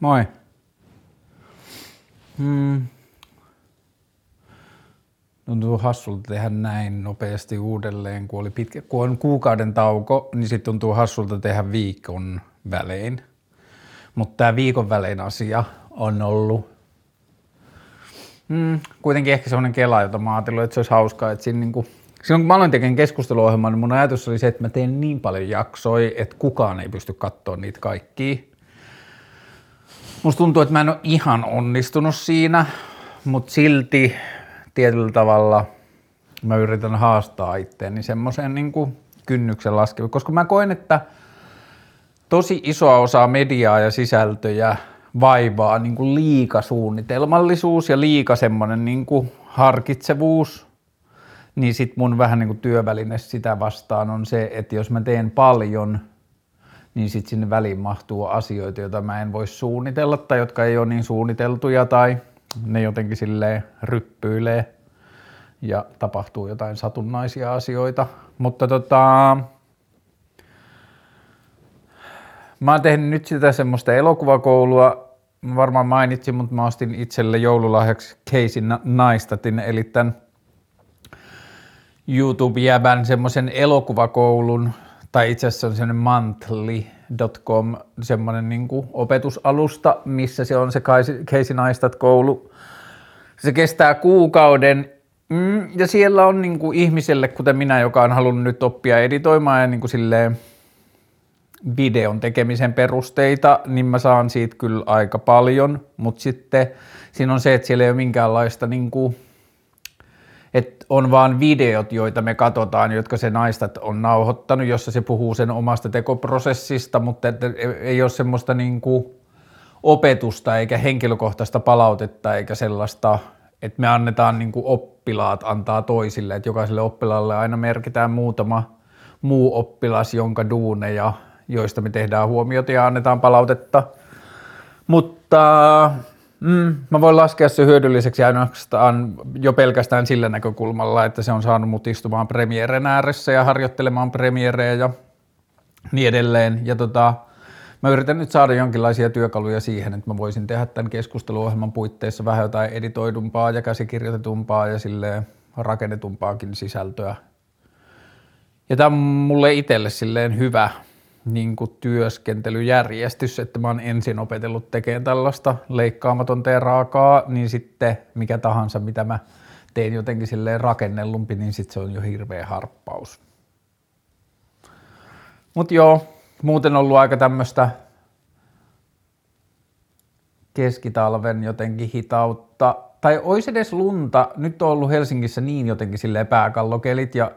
Moi. Hmm. Tuntuu hassulta tehdä näin nopeasti uudelleen, kun, oli pitkä, kun on kuukauden tauko, niin sitten tuntuu hassulta tehdä viikon välein. Mutta tämä viikon välein asia on ollut mm, kuitenkin ehkä sellainen kela, jota mä ajattelin, että se olisi hauskaa, että siinä niinku, silloin kun mä aloin tekemään keskusteluohjelmaa, niin mun ajatus oli se, että mä teen niin paljon jaksoja, että kukaan ei pysty katsoa niitä kaikkia. Musta tuntuu, että mä en ole ihan onnistunut siinä, mutta silti tietyllä tavalla mä yritän haastaa itteeni semmoisen niin kynnyksen laskemaan, koska mä koen, että tosi isoa osaa mediaa ja sisältöjä vaivaa niin kuin liikasuunnitelmallisuus ja liika semmoinen niin kuin harkitsevuus, niin sit mun vähän niin kuin työväline sitä vastaan on se, että jos mä teen paljon, niin sitten sinne väliin mahtuu asioita, joita mä en voi suunnitella tai jotka ei ole niin suunniteltuja tai ne jotenkin silleen ryppyilee ja tapahtuu jotain satunnaisia asioita. Mutta tota, mä oon tehnyt nyt sitä semmoista elokuvakoulua, mä varmaan mainitsin, mutta mä ostin itselle joululahjaksi Casey Naistatin, eli tämän YouTube-jäbän semmoisen elokuvakoulun, tai itse asiassa on semmoinen monthly.com, semmoinen niin opetusalusta, missä se on se Casey Naistat koulu. Se kestää kuukauden mm, ja siellä on niin kuin ihmiselle, kuten minä, joka on halunnut nyt oppia editoimaan ja niin kuin silleen, videon tekemisen perusteita, niin mä saan siitä kyllä aika paljon, mutta sitten siinä on se, että siellä ei ole minkäänlaista niin kuin, että on vaan videot, joita me katsotaan, jotka se naistat on nauhoittanut, jossa se puhuu sen omasta tekoprosessista, mutta että ei ole semmoista niin kuin opetusta eikä henkilökohtaista palautetta eikä sellaista, että me annetaan niin kuin oppilaat antaa toisille, että jokaiselle oppilaalle aina merkitään muutama muu oppilas, jonka duuneja joista me tehdään huomiota ja annetaan palautetta. Mutta mm, mä voin laskea se hyödylliseksi ainoastaan jo pelkästään sillä näkökulmalla, että se on saanut mut istumaan premieren ääressä ja harjoittelemaan premierejä ja niin edelleen. Ja tota, mä yritän nyt saada jonkinlaisia työkaluja siihen, että mä voisin tehdä tämän keskusteluohjelman puitteissa vähän jotain editoidumpaa ja käsikirjoitetumpaa ja silleen rakennetumpaakin sisältöä. Ja tämä on mulle itselle silleen hyvä, niin kuin työskentelyjärjestys, että mä oon ensin opetellut tekemään tällaista leikkaamatonta ja raakaa, niin sitten mikä tahansa, mitä mä teen jotenkin silleen rakennellumpi, niin sitten se on jo hirveä harppaus. Mutta joo, muuten ollut aika tämmöistä keskitalven jotenkin hitautta, tai olisi edes lunta, nyt on ollut Helsingissä niin jotenkin silleen pääkallokelit ja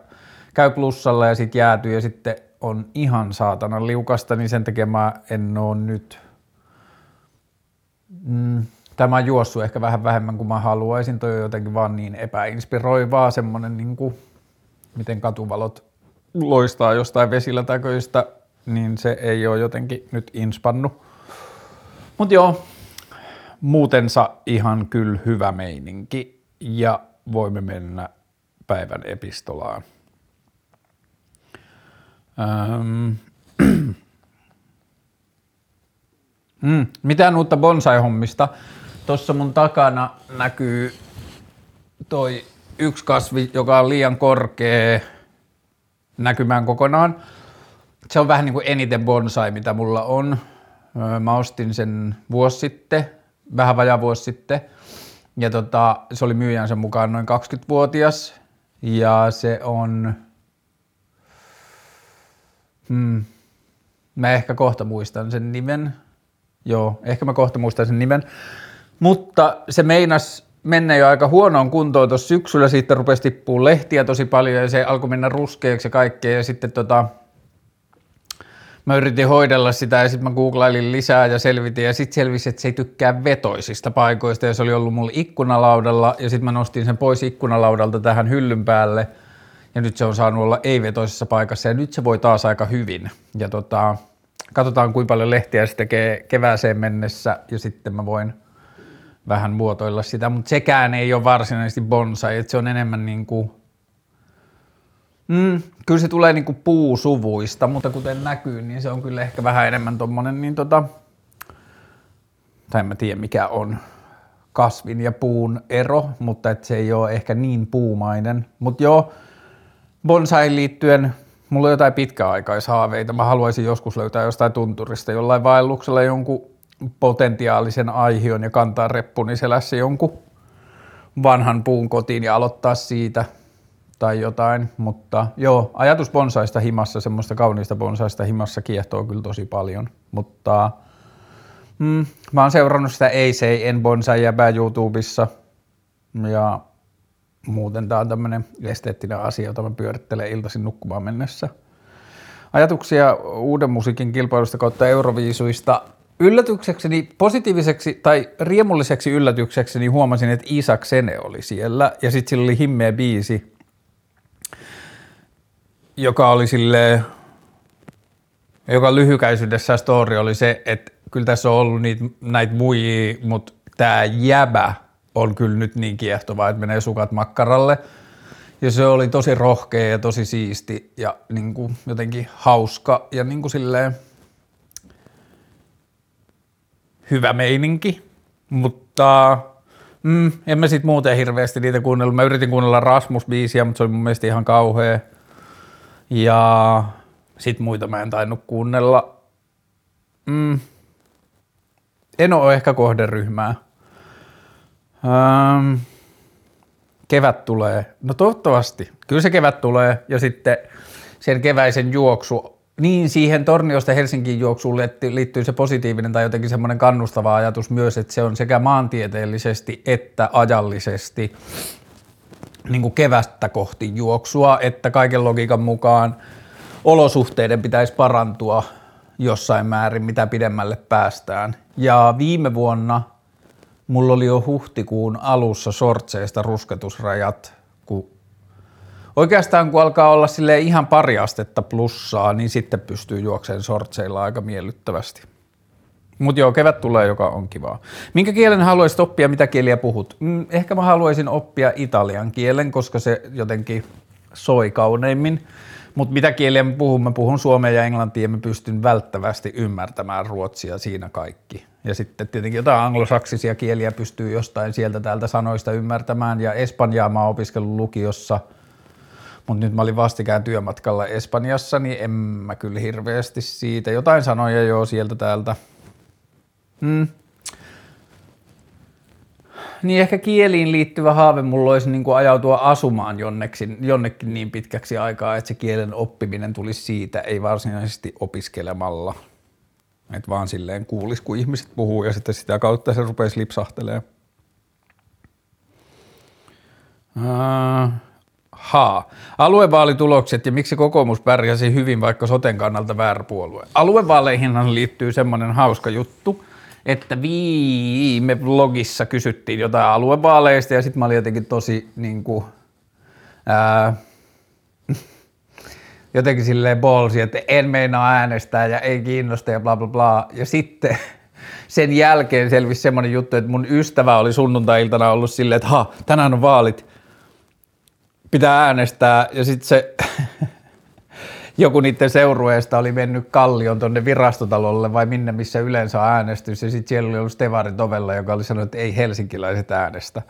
käy plussalla ja sitten jäätyy ja sitten on ihan saatana liukasta, niin sen takia mä en oo nyt... Mm, tämä on juossut ehkä vähän vähemmän kuin mä haluaisin, toi on jotenkin vaan niin epäinspiroivaa, semmonen niin kuin, miten katuvalot loistaa jostain vesilätäköistä, niin se ei ole jotenkin nyt inspannu. Mutta joo, muutensa ihan kyllä hyvä meininki ja voimme mennä päivän epistolaan. Ähm. mm, mitään uutta bonsai-hommista. Tuossa mun takana näkyy toi yksi kasvi, joka on liian korkea näkymään kokonaan. Se on vähän niin kuin eniten bonsai, mitä mulla on. Mä ostin sen vuosi sitten, vähän vajaa vuosi sitten. Ja tota, se oli myyjänsä mukaan noin 20-vuotias. Ja se on Hmm. Mä ehkä kohta muistan sen nimen. Joo, ehkä mä kohta muistan sen nimen. Mutta se meinas mennä jo aika huonoon kuntoon tuossa syksyllä. Siitä rupesi tippua lehtiä tosi paljon ja se alkoi mennä ruskeaksi ja kaikkea. Ja sitten tota, mä yritin hoidella sitä ja sitten mä googlailin lisää ja selvitin ja sitten selvisi, että se ei tykkää vetoisista paikoista ja se oli ollut mulla ikkunalaudalla ja sitten mä nostin sen pois ikkunalaudalta tähän hyllyn päälle – ja nyt se on saanut olla ei-vetoisessa paikassa ja nyt se voi taas aika hyvin. Ja tota, katsotaan kuinka paljon lehtiä se tekee kevääseen mennessä ja sitten mä voin vähän muotoilla sitä, mutta sekään ei ole varsinaisesti bonsai, että se on enemmän niin kuin, mm, kyllä se tulee niin kuin puusuvuista, mutta kuten näkyy, niin se on kyllä ehkä vähän enemmän tommonen niin tota, tai en mä tiedä mikä on kasvin ja puun ero, mutta et se ei ole ehkä niin puumainen. Mutta joo, bonsai liittyen mulla on jotain pitkäaikaishaaveita. Mä haluaisin joskus löytää jostain tunturista jollain vaelluksella jonkun potentiaalisen aihion ja kantaa reppuni selässä jonkun vanhan puun kotiin ja aloittaa siitä tai jotain, mutta joo, ajatus bonsaista himassa, semmoista kauniista bonsaista himassa kiehtoo kyllä tosi paljon, mutta mm, mä oon seurannut sitä ei se en bonsai jäbää YouTubessa. Ja muuten tää on tämmönen esteettinen asia, jota mä pyörittelen iltaisin nukkumaan mennessä. Ajatuksia uuden musiikin kilpailusta kautta Euroviisuista yllätyksekseni, positiiviseksi tai riemulliseksi yllätyksekseni huomasin, että Isak Sene oli siellä ja sitten sillä oli himmeä biisi, joka oli sille joka lyhykäisyydessä story oli se, että kyllä tässä on ollut niitä, näitä muijia, mutta tämä jäbä on kyllä nyt niin kiehtova, että menee sukat makkaralle. Ja se oli tosi rohkea ja tosi siisti ja niin kuin jotenkin hauska ja niin kuin silleen – hyvä meininki, mutta mm, en mä sit muuten hirveästi niitä kuunnellut. Mä yritin kuunnella Rasmus-biisiä, mutta se oli mun mielestä ihan kauhea. Ja sit muita mä en tainnut kuunnella. Mm. En ole ehkä kohderyhmää. Ähm. Kevät tulee. No toivottavasti. Kyllä se kevät tulee ja sitten sen keväisen juoksu niin siihen Torniosta Helsingin juoksuun liittyy se positiivinen tai jotenkin semmoinen kannustava ajatus myös, että se on sekä maantieteellisesti että ajallisesti niin kuin kevättä kohti juoksua, että kaiken logiikan mukaan olosuhteiden pitäisi parantua jossain määrin, mitä pidemmälle päästään. Ja viime vuonna mulla oli jo huhtikuun alussa sortseista rusketusrajat, kun Oikeastaan kun alkaa olla sille ihan pari astetta plussaa, niin sitten pystyy juokseen sortseilla aika miellyttävästi. Mutta joo, kevät tulee, joka on kivaa. Minkä kielen haluaisit oppia, mitä kieliä puhut? Mm, ehkä mä haluaisin oppia italian kielen, koska se jotenkin soi kauneimmin. Mutta mitä kieliä mä puhun? Mä puhun suomea ja englantia ja mä pystyn välttävästi ymmärtämään ruotsia siinä kaikki. Ja sitten tietenkin jotain anglosaksisia kieliä pystyy jostain sieltä täältä sanoista ymmärtämään. Ja espanjaa mä oon opiskellut lukiossa – mutta nyt mä olin vastikään työmatkalla Espanjassa, niin en mä kyllä hirveästi siitä. Jotain sanoja jo sieltä täältä. Hmm. Niin ehkä kieliin liittyvä haave mulla olisi niin kuin ajautua asumaan jonnekin, jonnekin niin pitkäksi aikaa, että se kielen oppiminen tulisi siitä, ei varsinaisesti opiskelemalla. Että vaan silleen kuulisi, kun ihmiset puhuu ja sitten sitä kautta se rupeisi lipsahtelemaan. Uh, Ha. Aluevaalitulokset ja miksi kokoomus pärjäsi hyvin vaikka soten kannalta väärä puolue. Aluevaaleihin liittyy semmoinen hauska juttu, että viime vlogissa kysyttiin jotain aluevaaleista ja sitten mä olin jotenkin tosi niin kuin, ää, jotenkin silleen bolsi, että en meinaa äänestää ja ei kiinnosta ja bla bla bla. Ja sitten sen jälkeen selvisi semmoinen juttu, että mun ystävä oli sunnuntai-iltana ollut silleen, että ha, tänään on vaalit – pitää äänestää ja sitten se joku niiden seurueesta oli mennyt Kallion tuonne virastotalolle vai minne, missä yleensä äänestys ja sitten siellä oli ollut Stevari Tovella, joka oli sanonut, että ei helsinkiläiset äänestä.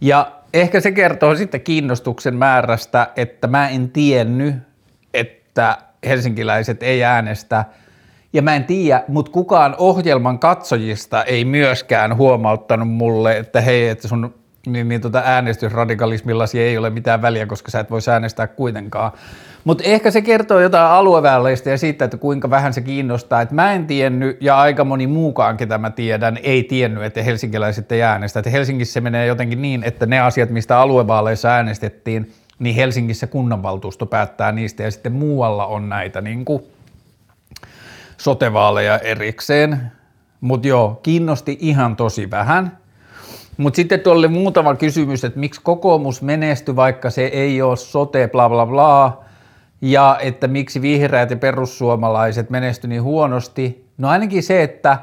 Ja ehkä se kertoo sitten kiinnostuksen määrästä, että mä en tiennyt, että helsinkiläiset ei äänestä – ja mä en tiedä, mutta kukaan ohjelman katsojista ei myöskään huomauttanut mulle, että hei, että sun niin, niin tota äänestysradikalismilla ei ole mitään väliä, koska sä et voi äänestää kuitenkaan. Mutta ehkä se kertoo jotain alueväleistä ja siitä, että kuinka vähän se kiinnostaa. Et mä en tiennyt ja aika moni muukaan, ketä mä tiedän, ei tiennyt, että helsinkiläiset ei äänestä. Et Helsingissä se menee jotenkin niin, että ne asiat, mistä aluevaaleissa äänestettiin, niin Helsingissä kunnanvaltuusto päättää niistä ja sitten muualla on näitä niin kuin sotevaaleja erikseen. Mutta joo, kiinnosti ihan tosi vähän. Mutta sitten tuolla oli muutama kysymys, että miksi kokoomus menestyi, vaikka se ei ole sote, bla bla bla, ja että miksi vihreät ja perussuomalaiset menestyi niin huonosti. No ainakin se, että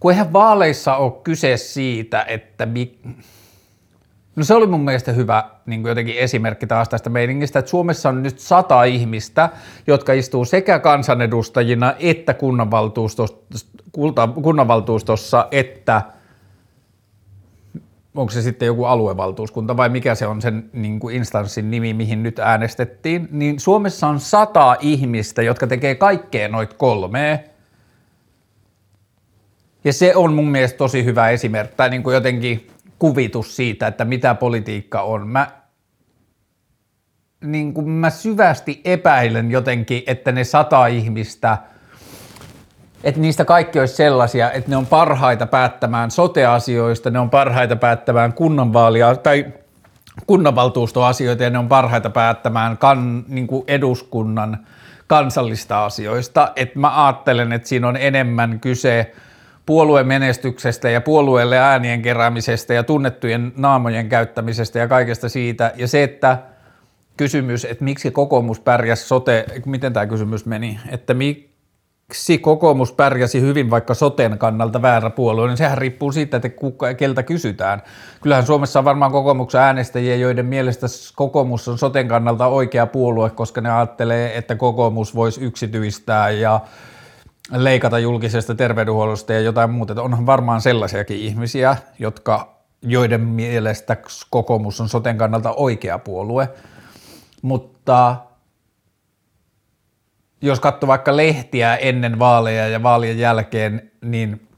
kun eihän vaaleissa ole kyse siitä, että mi- No se oli mun mielestä hyvä niin jotenkin esimerkki taas tästä meiningistä, että Suomessa on nyt sata ihmistä, jotka istuu sekä kansanedustajina että kunnanvaltuustossa, kunnanvaltuustossa että onko se sitten joku aluevaltuuskunta vai mikä se on sen niin kuin instanssin nimi, mihin nyt äänestettiin, niin Suomessa on sata ihmistä, jotka tekee kaikkea noit kolmea. Ja se on mun mielestä tosi hyvä esimerkki, tai niin kuin jotenkin kuvitus siitä, että mitä politiikka on. Mä, niin kuin mä syvästi epäilen jotenkin, että ne sata ihmistä, että niistä kaikki olisi sellaisia, että ne on parhaita päättämään sote-asioista, ne on parhaita päättämään kunnanvaalia tai kunnanvaltuustoasioita ja ne on parhaita päättämään kan, niin kuin eduskunnan kansallista asioista. Et mä ajattelen, että siinä on enemmän kyse – puolueen menestyksestä ja puolueelle äänien keräämisestä ja tunnettujen naamojen käyttämisestä ja kaikesta siitä. Ja se, että kysymys, että miksi kokoomus pärjäsi sote, miten tämä kysymys meni, että miksi kokoomus pärjäsi hyvin vaikka soten kannalta väärä puolue, niin sehän riippuu siitä, että kuka, keltä kysytään. Kyllähän Suomessa on varmaan kokoomuksen äänestäjiä, joiden mielestä kokoomus on soten kannalta oikea puolue, koska ne ajattelee, että kokoomus voisi yksityistää ja leikata julkisesta terveydenhuollosta ja jotain muuta. Että onhan varmaan sellaisiakin ihmisiä, jotka, joiden mielestä kokoomus on soten kannalta oikea puolue, mutta jos katsoo vaikka lehtiä ennen vaaleja ja vaalien jälkeen, niin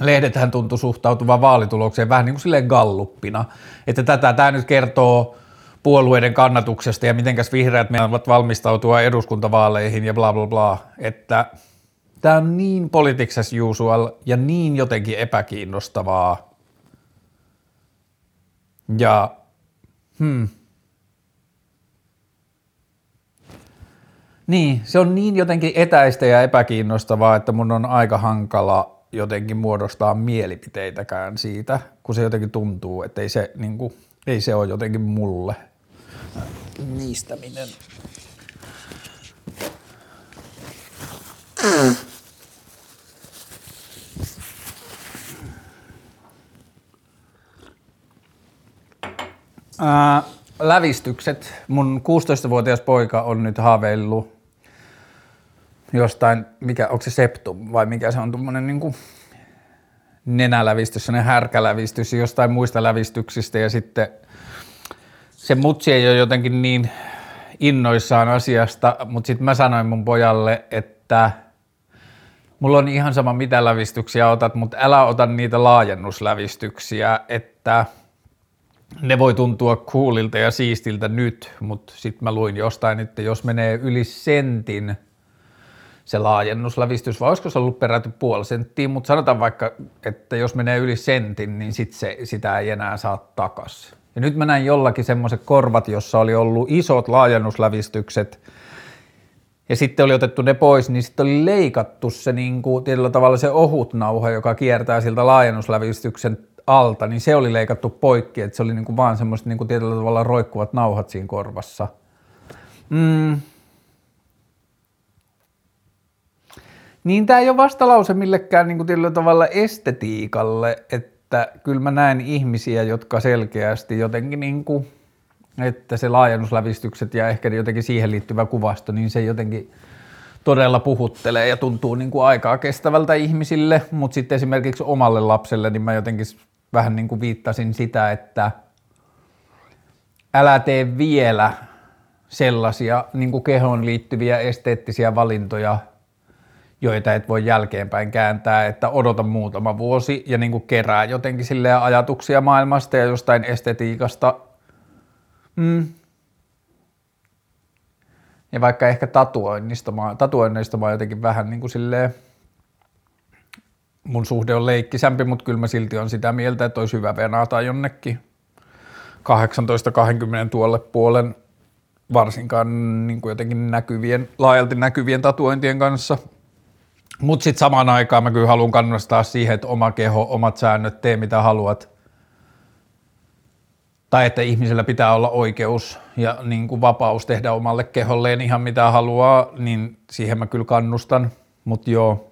lehdethän tuntui suhtautuvan vaalitulokseen vähän niin kuin silleen galluppina, että tätä tämä nyt kertoo puolueiden kannatuksesta ja mitenkäs vihreät meidän valmistautua eduskuntavaaleihin ja bla bla bla, että – Tämä on niin politics as usual ja niin jotenkin epäkiinnostavaa. Ja hmm. Niin, se on niin jotenkin etäistä ja epäkiinnostavaa, että mun on aika hankala jotenkin muodostaa mielipiteitäkään siitä, kun se jotenkin tuntuu, että ei se, niin kuin, ei se ole jotenkin mulle niistäminen. Mm. Ää, lävistykset. Mun 16-vuotias poika on nyt haaveillut jostain, mikä, onko se septum vai mikä se on tuommoinen niin nenälävistys, sellainen härkälävistys jostain muista lävistyksistä ja sitten se mutsi ei ole jotenkin niin innoissaan asiasta, mutta sitten mä sanoin mun pojalle, että mulla on ihan sama mitä lävistyksiä otat, mutta älä ota niitä laajennuslävistyksiä, että – ne voi tuntua coolilta ja siistiltä nyt, mutta sitten mä luin jostain, että jos menee yli sentin se laajennuslävistys, vai olisiko se ollut peräti puoli senttiä, mutta sanotaan vaikka, että jos menee yli sentin, niin sit se, sitä ei enää saa takas. Ja nyt mä näin jollakin semmoiset korvat, jossa oli ollut isot laajennuslävistykset, ja sitten oli otettu ne pois, niin sitten oli leikattu se niin kuin, tietyllä tavalla se ohut nauha, joka kiertää siltä laajennuslävistyksen alta, niin se oli leikattu poikki, että se oli niin kuin vaan semmoiset niin kuin tietyllä tavalla roikkuvat nauhat siinä korvassa. Mm. Niin tämä ei ole vastalause millekään niin kuin tietyllä tavalla estetiikalle, että kyllä mä näen ihmisiä, jotka selkeästi jotenkin niin kuin, että se laajennuslävistykset ja ehkä jotenkin siihen liittyvä kuvasto, niin se jotenkin – todella puhuttelee ja tuntuu niin kuin aikaa kestävältä ihmisille, mutta sitten esimerkiksi omalle lapselle, niin mä jotenkin vähän niin kuin viittasin sitä, että älä tee vielä sellaisia niin kuin kehoon liittyviä esteettisiä valintoja, joita et voi jälkeenpäin kääntää, että odota muutama vuosi ja niin kuin kerää jotenkin sille ajatuksia maailmasta ja jostain estetiikasta. Mm. Ja vaikka ehkä tatuoinnista, tatuoinnista mä jotenkin vähän niin kuin silleen mun suhde on leikkisämpi, mutta kyllä mä silti on sitä mieltä, että olisi hyvä venata jonnekin 18-20 tuolle puolen, varsinkaan niin kuin jotenkin näkyvien, laajalti näkyvien tatuointien kanssa. Mutta sitten samaan aikaan mä kyllä haluan kannustaa siihen, että oma keho, omat säännöt, tee mitä haluat. Tai että ihmisellä pitää olla oikeus ja niin kuin vapaus tehdä omalle keholleen ihan mitä haluaa, niin siihen mä kyllä kannustan. Mutta joo,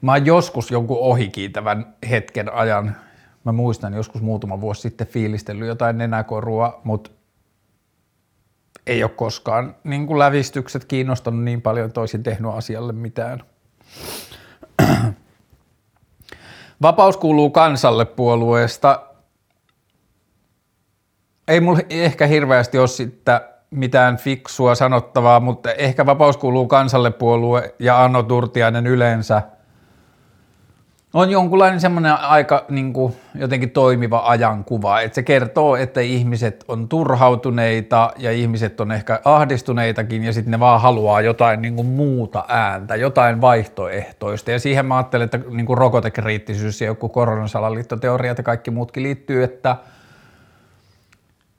Mä oon joskus jonkun ohikiitävän hetken ajan Mä muistan joskus muutama vuosi sitten fiilistellyt jotain nenäkorua, mutta ei ole koskaan niin kuin lävistykset kiinnostanut niin paljon, että olisin tehnyt asialle mitään. Vapaus kuuluu kansalle puolueesta. Ei mulla ehkä hirveästi ole sitten mitään fiksua sanottavaa, mutta ehkä vapaus kuuluu kansalle puolue ja Anno Turtiainen yleensä – on jonkunlainen semmoinen aika niin kuin, jotenkin toimiva ajankuva, että se kertoo, että ihmiset on turhautuneita ja ihmiset on ehkä ahdistuneitakin ja sitten ne vaan haluaa jotain niin kuin muuta ääntä, jotain vaihtoehtoista. Ja siihen mä ajattelen, että niin kuin rokotekriittisyys ja joku koronasalaliittoteoriat ja kaikki muutkin liittyy, että –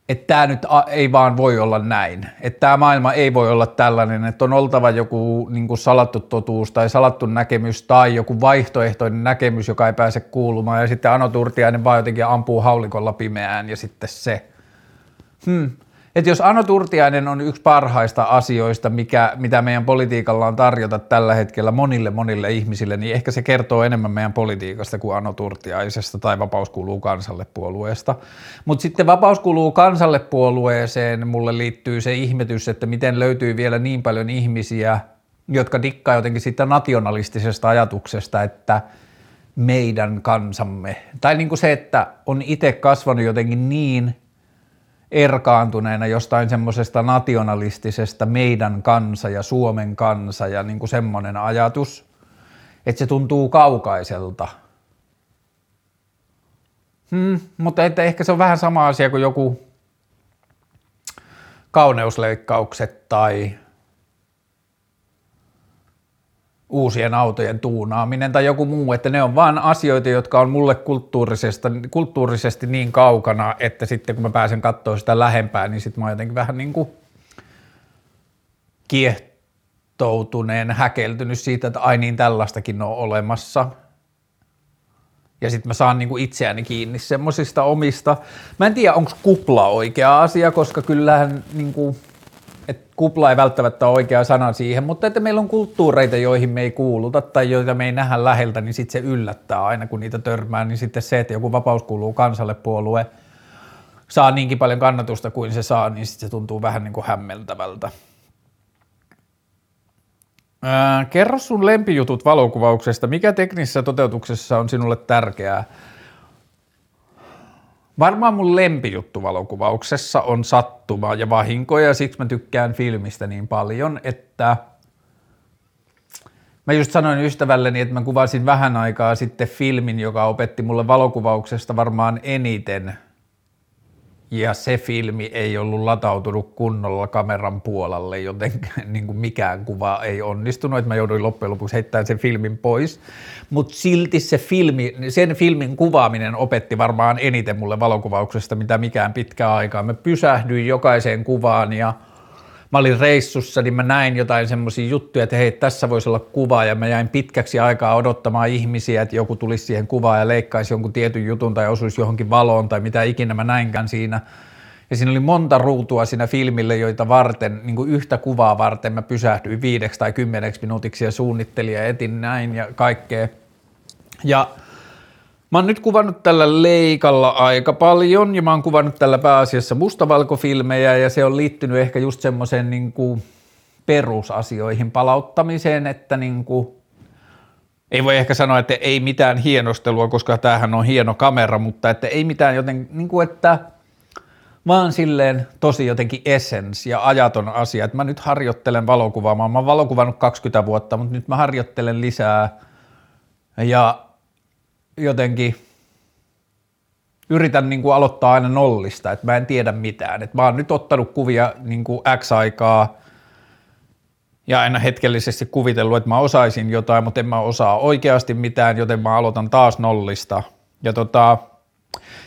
että tämä nyt ei vaan voi olla näin. Että tämä maailma ei voi olla tällainen, että on oltava joku niin kuin salattu totuus tai salattu näkemys tai joku vaihtoehtoinen näkemys, joka ei pääse kuulumaan ja sitten Ano Turtiainen vaan jotenkin ampuu haulikolla pimeään ja sitten se. Hmm että jos Ano Turtiainen on yksi parhaista asioista, mikä, mitä meidän politiikalla on tarjota tällä hetkellä monille monille ihmisille, niin ehkä se kertoo enemmän meidän politiikasta kuin Ano Turtiaisesta tai Vapaus kuuluu kansalle puolueesta. Mutta sitten Vapaus kuuluu kansalle puolueeseen mulle liittyy se ihmetys, että miten löytyy vielä niin paljon ihmisiä, jotka dikkaa jotenkin siitä nationalistisesta ajatuksesta, että meidän kansamme. Tai niin kuin se, että on itse kasvanut jotenkin niin – erkaantuneena jostain semmoisesta nationalistisesta meidän kansa ja Suomen kansa ja niin kuin semmoinen ajatus, että se tuntuu kaukaiselta. Hmm, mutta että ehkä se on vähän sama asia kuin joku kauneusleikkaukset tai uusien autojen tuunaaminen tai joku muu, että ne on vaan asioita, jotka on mulle kulttuurisesta, kulttuurisesti niin kaukana, että sitten kun mä pääsen katsoa sitä lähempää, niin sitten mä oon jotenkin vähän niin kuin kiehtoutuneen, häkeltynyt siitä, että ai niin tällaistakin on olemassa. Ja sitten mä saan niinku itseäni kiinni semmoisista omista. Mä en tiedä, onko kupla oikea asia, koska kyllähän niinku, että kupla ei välttämättä ole oikea sana siihen, mutta että meillä on kulttuureita, joihin me ei kuuluta tai joita me ei nähdä läheltä, niin sitten se yllättää aina, kun niitä törmää, niin sitten se, että joku vapaus kuuluu kansalle puolue, saa niinkin paljon kannatusta kuin se saa, niin sitten se tuntuu vähän niin kuin hämmeltävältä. Ää, kerro sun lempijutut valokuvauksesta. Mikä teknisessä toteutuksessa on sinulle tärkeää? Varmaan mun lempijuttu valokuvauksessa on sattuma ja vahinko ja siksi mä tykkään filmistä niin paljon, että mä just sanoin ystävälleni, että mä kuvasin vähän aikaa sitten filmin, joka opetti mulle valokuvauksesta varmaan eniten – ja se filmi ei ollut latautunut kunnolla kameran puolelle, joten niin kuin mikään kuva ei onnistunut, että mä jouduin loppujen lopuksi heittämään sen filmin pois. Mutta silti se filmi, sen filmin kuvaaminen opetti varmaan eniten mulle valokuvauksesta, mitä mikään pitkä aikaa. Mä pysähdyin jokaiseen kuvaan ja – mä olin reissussa, niin mä näin jotain semmoisia juttuja, että hei, tässä voisi olla kuva, ja mä jäin pitkäksi aikaa odottamaan ihmisiä, että joku tulisi siihen kuvaan ja leikkaisi jonkun tietyn jutun tai osuisi johonkin valoon tai mitä ikinä mä näinkään siinä. Ja siinä oli monta ruutua siinä filmille, joita varten, niin kuin yhtä kuvaa varten mä pysähdyin viideksi tai kymmeneksi minuutiksi ja suunnittelin ja etin näin ja kaikkea. Ja Mä oon nyt kuvannut tällä leikalla aika paljon ja mä oon kuvannut tällä pääasiassa mustavalkofilmejä ja se on liittynyt ehkä just semmoiseen niin perusasioihin palauttamiseen, että niin kuin, ei voi ehkä sanoa, että ei mitään hienostelua, koska tämähän on hieno kamera, mutta että ei mitään joten, niin kuin, että vaan silleen tosi jotenkin essence ja ajaton asia, että mä nyt harjoittelen valokuvaamaan. Mä oon valokuvannut 20 vuotta, mutta nyt mä harjoittelen lisää ja jotenkin yritän niin kuin aloittaa aina nollista, että mä en tiedä mitään. Että mä oon nyt ottanut kuvia niin kuin X aikaa ja aina hetkellisesti kuvitellut, että mä osaisin jotain, mutta en mä osaa oikeasti mitään, joten mä aloitan taas nollista. Ja tota,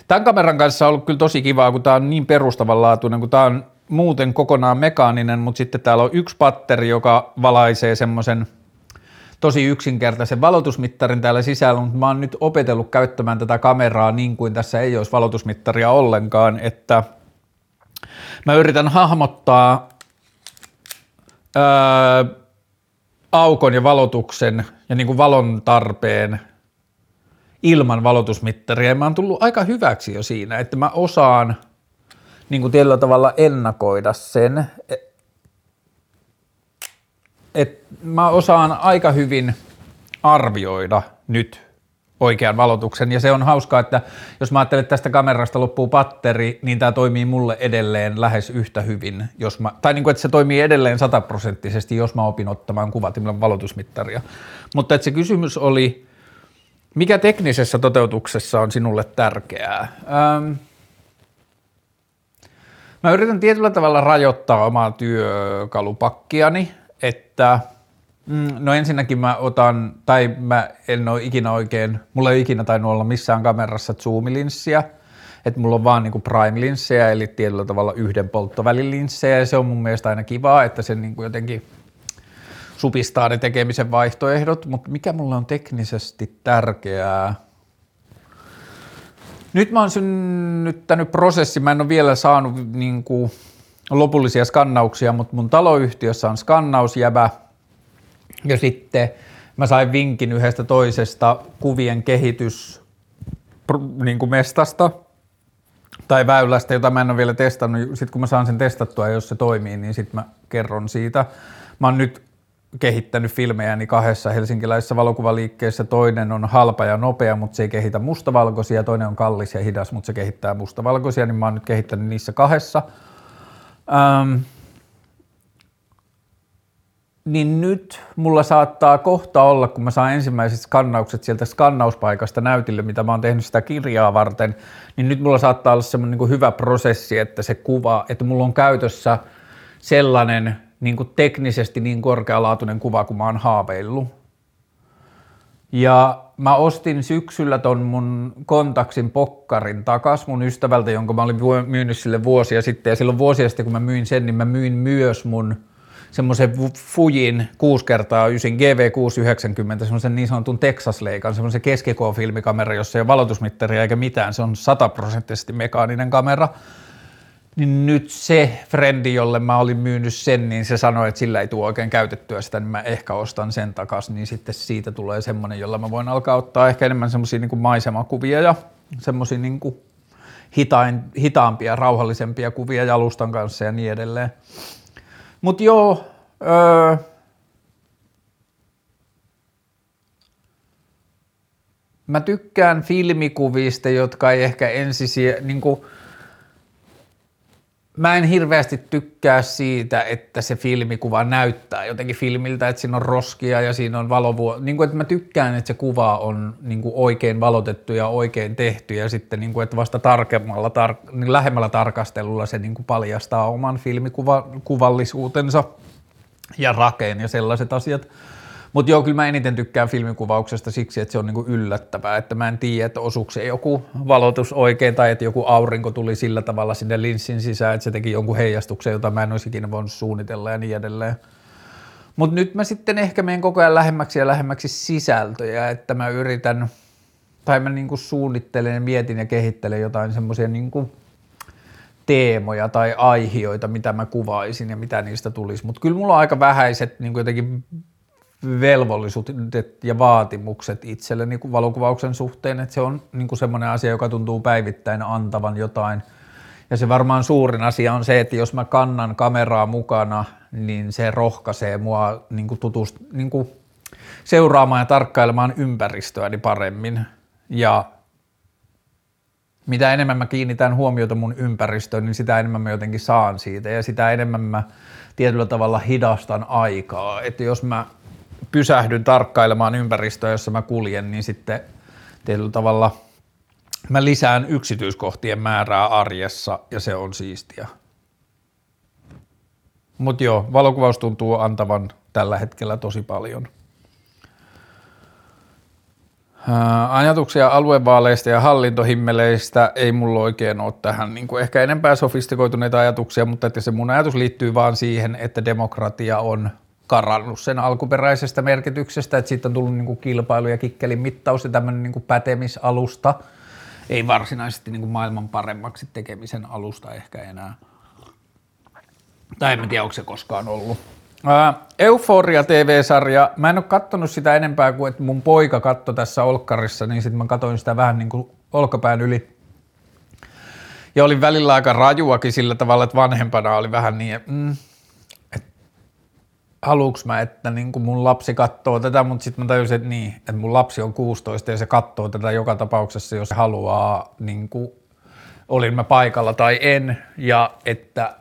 tämän kameran kanssa on ollut kyllä tosi kivaa, kun tää on niin perustavanlaatuinen, kun tää on muuten kokonaan mekaaninen, mutta sitten täällä on yksi patteri, joka valaisee semmoisen – tosi yksinkertaisen valotusmittarin täällä sisällä, mutta mä oon nyt opetellut käyttämään tätä kameraa niin kuin tässä ei olisi valotusmittaria ollenkaan, että mä yritän hahmottaa ää, aukon ja valotuksen ja niin kuin valon tarpeen ilman valotusmittaria. Mä oon tullut aika hyväksi jo siinä, että mä osaan niin kuin tietyllä tavalla ennakoida sen, että mä osaan aika hyvin arvioida nyt oikean valotuksen. Ja se on hauskaa, että jos mä ajattelen, että tästä kamerasta loppuu patteri, niin tämä toimii mulle edelleen lähes yhtä hyvin. Jos mä, tai niin kuin, että se toimii edelleen sataprosenttisesti, jos mä opin ottamaan kuvat ilman valotusmittaria. Mutta että se kysymys oli, mikä teknisessä toteutuksessa on sinulle tärkeää? Ähm, mä yritän tietyllä tavalla rajoittaa omaa työkalupakkiani, että – Mm, no ensinnäkin mä otan, tai mä en ole ikinä oikein, mulla ei ikinä tainnut olla missään kamerassa zoomilinssiä, että mulla on vaan niinku prime-linssejä, eli tietyllä tavalla yhden polttovälilinssejä, ja se on mun mielestä aina kivaa, että se niinku jotenkin supistaa ne tekemisen vaihtoehdot, mutta mikä mulle on teknisesti tärkeää? Nyt mä oon synnyttänyt prosessi, mä en ole vielä saanut niinku lopullisia skannauksia, mutta mun taloyhtiössä on skannausjävä, ja sitten mä sain vinkin yhdestä toisesta kuvien kehitys niin kuin mestasta tai väylästä, jota mä en ole vielä testannut. Sitten kun mä saan sen testattua ja jos se toimii, niin sitten mä kerron siitä. Mä oon nyt kehittänyt filmejäni kahdessa helsinkiläisessä valokuvaliikkeessä. Toinen on halpa ja nopea, mutta se ei kehitä mustavalkoisia. Toinen on kallis ja hidas, mutta se kehittää mustavalkoisia. Niin mä oon nyt kehittänyt niissä kahdessa. Ähm, niin nyt mulla saattaa kohta olla, kun mä saan ensimmäiset skannaukset sieltä skannauspaikasta näytille, mitä mä oon tehnyt sitä kirjaa varten, niin nyt mulla saattaa olla semmoinen niin hyvä prosessi, että se kuva, että mulla on käytössä sellainen niin kuin teknisesti niin korkealaatuinen kuva, kuin mä oon haaveillut. Ja mä ostin syksyllä ton mun kontaksin pokkarin takas mun ystävältä, jonka mä olin myynyt sille vuosia sitten. Ja silloin vuosia sitten, kun mä myin sen, niin mä myin myös mun – semmoisen Fujin 6 kertaa 9 GV690, semmoisen niin sanotun Texas-leikan, semmoisen keskikoon-filmikamera, jossa ei ole valotusmittaria eikä mitään, se on sataprosenttisesti mekaaninen kamera. Niin nyt se frendi, jolle mä olin myynyt sen, niin se sanoi, että sillä ei tule oikein käytettyä sitä, niin mä ehkä ostan sen takas, niin sitten siitä tulee semmoinen, jolla mä voin alkaa ottaa ehkä enemmän semmoisia niin maisemakuvia ja semmoisia niin hitain, hitaampia, rauhallisempia kuvia jalustan kanssa ja niin edelleen. Mutta joo, öö, mä tykkään filmikuvista, jotka ei ehkä ensisiä, niin mä en hirveästi tykkää siitä, että se filmikuva näyttää jotenkin filmiltä, että siinä on roskia ja siinä on valovuo. Niin kuin, että mä tykkään, että se kuva on niin kuin oikein valotettu ja oikein tehty ja sitten niin kuin, että vasta tarkemmalla, tar- niin lähemmällä tarkastelulla se niin kuin paljastaa oman filmikuvallisuutensa ja rakeen ja sellaiset asiat. Mutta joo, kyllä mä eniten tykkään filmikuvauksesta siksi, että se on niinku yllättävää, että mä en tiedä, että osuuko se joku valotus oikein tai että joku aurinko tuli sillä tavalla sinne linssin sisään, että se teki jonkun heijastuksen, jota mä en olisi ikinä voinut suunnitella ja niin edelleen. Mutta nyt mä sitten ehkä menen koko ajan lähemmäksi ja lähemmäksi sisältöjä, että mä yritän, tai mä niinku suunnittelen ja mietin ja kehittelen jotain semmoisia niinku teemoja tai aihioita, mitä mä kuvaisin ja mitä niistä tulisi. Mutta kyllä mulla on aika vähäiset niin jotenkin velvollisuudet ja vaatimukset itselleni niin valokuvauksen suhteen, että se on niin kuin semmoinen asia, joka tuntuu päivittäin antavan jotain. Ja se varmaan suurin asia on se, että jos mä kannan kameraa mukana, niin se rohkaisee mua niin kuin tutust, niin kuin seuraamaan ja tarkkailemaan ympäristöäni paremmin. Ja mitä enemmän mä kiinnitän huomiota mun ympäristöön, niin sitä enemmän mä jotenkin saan siitä ja sitä enemmän mä tietyllä tavalla hidastan aikaa. Että jos mä pysähdyn tarkkailemaan ympäristöä, jossa mä kuljen, niin sitten tietyllä tavalla mä lisään yksityiskohtien määrää arjessa ja se on siistiä. Mutta joo, valokuvaus tuntuu antavan tällä hetkellä tosi paljon. Ajatuksia aluevaaleista ja hallintohimmeleistä ei mulla oikein ole tähän niin kuin ehkä enempää sofistikoituneita ajatuksia, mutta että se mun ajatus liittyy vaan siihen, että demokratia on karannut sen alkuperäisestä merkityksestä, että siitä on tullut niin kuin kilpailu ja kikkelin mittaus ja tämmöinen niin kuin pätemisalusta, ei varsinaisesti niin kuin maailman paremmaksi tekemisen alusta ehkä enää. Tai en tiedä, onko se koskaan ollut. Euphoria TV-sarja, mä en ole kattonut sitä enempää kuin että mun poika katsoi tässä Olkkarissa, niin sitten mä katsoin sitä vähän niin kuin olkapään yli. Ja oli välillä aika rajuakin sillä tavalla, että vanhempana oli vähän niin, mm, haluuks mä, että niin kuin mun lapsi katsoo tätä, mutta sitten mä tajusin, että niin, että mun lapsi on 16 ja se katsoo tätä joka tapauksessa, jos haluaa, niin kuin, olin mä paikalla tai en, ja että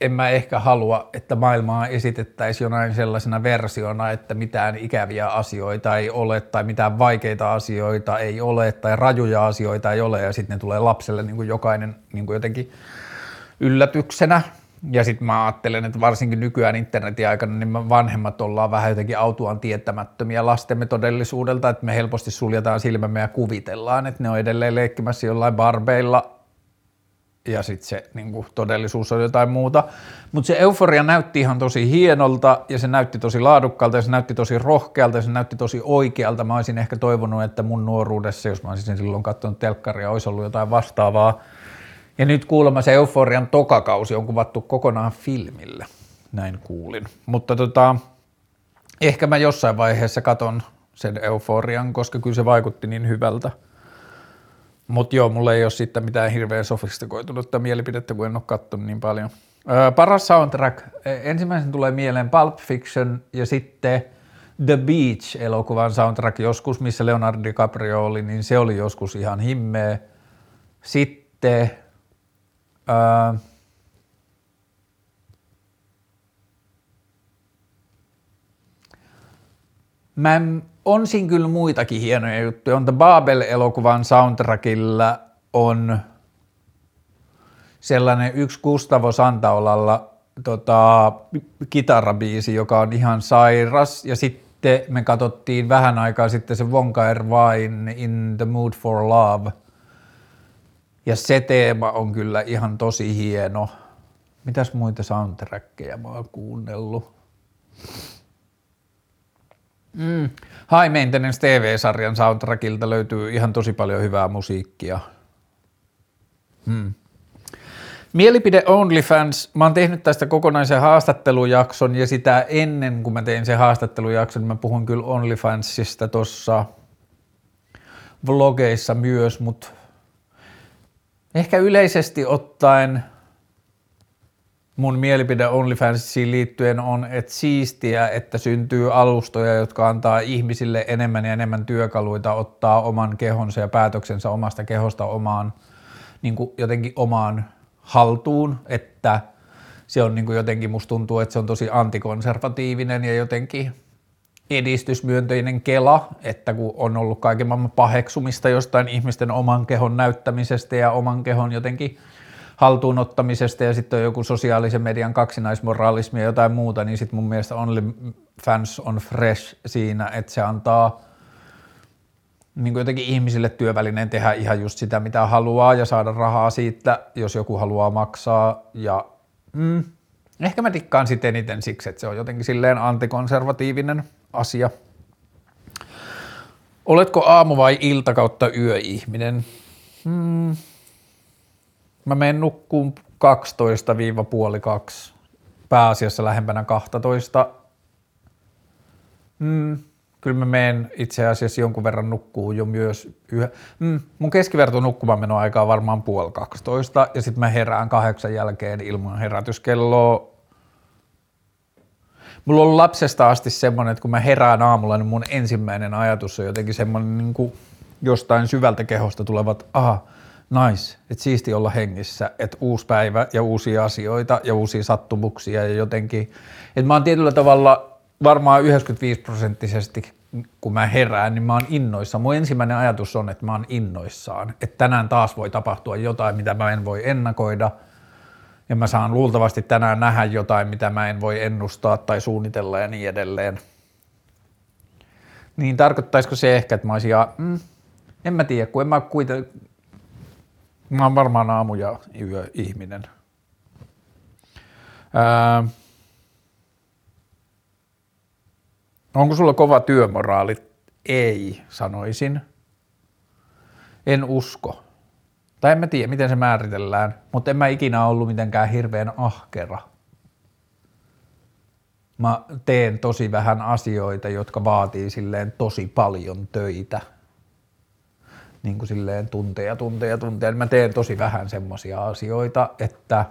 en mä ehkä halua, että maailmaa esitettäisiin jonain sellaisena versiona, että mitään ikäviä asioita ei ole tai mitään vaikeita asioita ei ole tai rajuja asioita ei ole ja sitten ne tulee lapselle niin kuin jokainen niin kuin jotenkin yllätyksenä. Ja sitten mä ajattelen, että varsinkin nykyään internetin aikana niin me vanhemmat ollaan vähän jotenkin autuaan tietämättömiä lastemme todellisuudelta, että me helposti suljetaan silmämme ja kuvitellaan, että ne on edelleen leikkimässä jollain barbeilla ja sitten se niin kuin, todellisuus on jotain muuta. Mutta se euforia näytti ihan tosi hienolta ja se näytti tosi laadukkaalta ja se näytti tosi rohkealta ja se näytti tosi oikealta. Mä olisin ehkä toivonut, että mun nuoruudessa, jos mä olisin silloin katsonut telkkaria, olisi ollut jotain vastaavaa. Ja nyt kuulemma se euforian tokakausi on kuvattu kokonaan filmille, näin kuulin. Mutta tota, ehkä mä jossain vaiheessa katon sen euforian, koska kyllä se vaikutti niin hyvältä – mutta joo, mulla ei ole sitten mitään hirveän sofistikoitunutta mielipidettä, kun en ole katsonut niin paljon. Öö, paras soundtrack, e, ensimmäisen tulee mieleen Pulp Fiction ja sitten The Beach-elokuvan soundtrack joskus, missä Leonardo DiCaprio oli, niin se oli joskus ihan himmeä. Sitten öö, mä en on siinä kyllä muitakin hienoja juttuja. On The Babel-elokuvan soundtrackilla on sellainen yksi Gustavo Santaolalla tota, kitarabiisi, joka on ihan sairas. Ja sitten me katsottiin vähän aikaa sitten se Wonka Ervain In the Mood for Love. Ja se teema on kyllä ihan tosi hieno. Mitäs muita soundtrackeja mä oon kuunnellut? Mm. High Maintenance TV-sarjan soundtrackilta löytyy ihan tosi paljon hyvää musiikkia. Hmm. Mielipide OnlyFans, mä oon tehnyt tästä kokonaisen haastattelujakson ja sitä ennen kuin mä tein sen haastattelujakson, mä puhun kyllä OnlyFansista tuossa vlogeissa myös, mutta ehkä yleisesti ottaen – mun mielipide OnlyFansiin liittyen on, että siistiä, että syntyy alustoja, jotka antaa ihmisille enemmän ja enemmän työkaluita ottaa oman kehonsa ja päätöksensä omasta kehosta omaan, niin kuin jotenkin omaan haltuun, että se on niin kuin jotenkin, musta tuntuu, että se on tosi antikonservatiivinen ja jotenkin edistysmyönteinen kela, että kun on ollut kaiken maailman paheksumista jostain ihmisten oman kehon näyttämisestä ja oman kehon jotenkin haltuunottamisesta ja sitten on joku sosiaalisen median kaksinaismoraalismi ja jotain muuta, niin sitten mun mielestä OnlyFans on fresh siinä, että se antaa niin kuin jotenkin ihmisille työvälineen tehdä ihan just sitä, mitä haluaa ja saada rahaa siitä, jos joku haluaa maksaa. Ja mm, ehkä mä dikkaan sitten eniten siksi, että se on jotenkin silleen antikonservatiivinen asia. Oletko aamu- vai ilta kautta yöihminen? Hmm, Mä menen nukkuun 12 puoli kaksi, pääasiassa lähempänä 12. Mm, kyllä mä menen itse asiassa jonkun verran nukkuu jo myös yhä. Mm, mun keskiverto nukkumaan on varmaan puoli 12 ja sitten mä herään kahdeksan jälkeen ilman herätyskelloa. Mulla on lapsesta asti semmoinen, että kun mä herään aamulla, niin mun ensimmäinen ajatus on jotenkin semmoinen niin kuin jostain syvältä kehosta tulevat, aha, Nice, että siisti olla hengissä, että uusi päivä ja uusia asioita ja uusia sattumuksia ja jotenkin, että mä oon tietyllä tavalla varmaan 95 prosenttisesti, kun mä herään, niin mä oon innoissa. Mun ensimmäinen ajatus on, että mä oon innoissaan, että tänään taas voi tapahtua jotain, mitä mä en voi ennakoida ja mä saan luultavasti tänään nähdä jotain, mitä mä en voi ennustaa tai suunnitella ja niin edelleen. Niin tarkoittaisiko se ehkä, että mä olisin, ja, mm, en mä tiedä, kun en mä kuitenkaan, Mä oon varmaan aamu- ja yö-ihminen. Ää, onko sulla kova työmoraali? Ei, sanoisin. En usko. Tai en mä tiedä, miten se määritellään, mutta en mä ikinä ollut mitenkään hirveän ahkera. mä teen tosi vähän asioita, jotka vaatii silleen tosi paljon töitä. Niin kuin silleen tunteja, tunteja, tunteja. Mä teen tosi vähän semmoisia asioita, että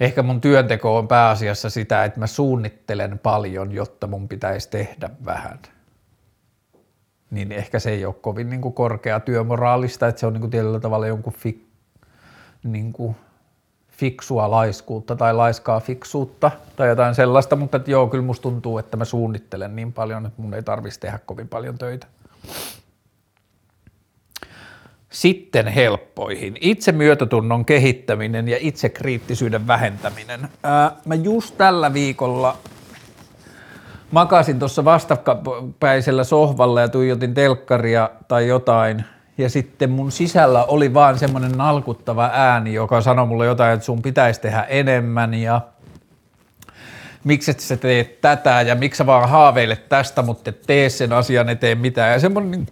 ehkä mun työnteko on pääasiassa sitä, että mä suunnittelen paljon, jotta mun pitäisi tehdä vähän. Niin ehkä se ei ole kovin niin kuin korkea työmoraalista, että se on niin kuin tietyllä tavalla jonkun fi, niin kuin fiksua laiskuutta tai laiskaa fiksuutta tai jotain sellaista, mutta että joo, kyllä musta tuntuu, että mä suunnittelen niin paljon, että mun ei tarvitsisi tehdä kovin paljon töitä. Sitten helppoihin. Itse myötätunnon kehittäminen ja itse kriittisyyden vähentäminen. Ää, mä just tällä viikolla makasin tuossa vastapäisellä sohvalla ja tuijotin telkkaria tai jotain – ja sitten mun sisällä oli vaan semmoinen nalkuttava ääni, joka sanoi mulle jotain, että sun pitäisi tehdä enemmän ja miksi et sä teet tätä ja miksi sä vaan haaveilet tästä, mutta et tee sen asian eteen mitään. Ja semmoinen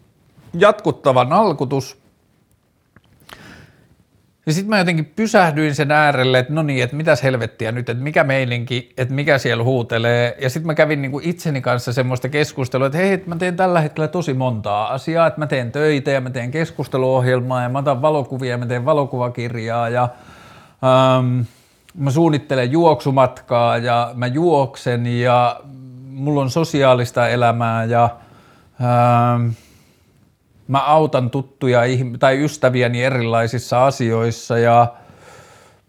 jatkuttava nalkutus, ja sitten mä jotenkin pysähdyin sen äärelle, että no niin, että mitäs helvettiä nyt, että mikä meininki, että mikä siellä huutelee. Ja sitten mä kävin niinku itseni kanssa semmoista keskustelua, että hei, että mä teen tällä hetkellä tosi montaa asiaa, että mä teen töitä ja mä teen keskusteluohjelmaa ja mä otan valokuvia ja mä teen valokuvakirjaa ja ähm, mä suunnittelen juoksumatkaa ja mä juoksen ja mulla on sosiaalista elämää ja ähm, mä autan tuttuja tai ystäviäni erilaisissa asioissa ja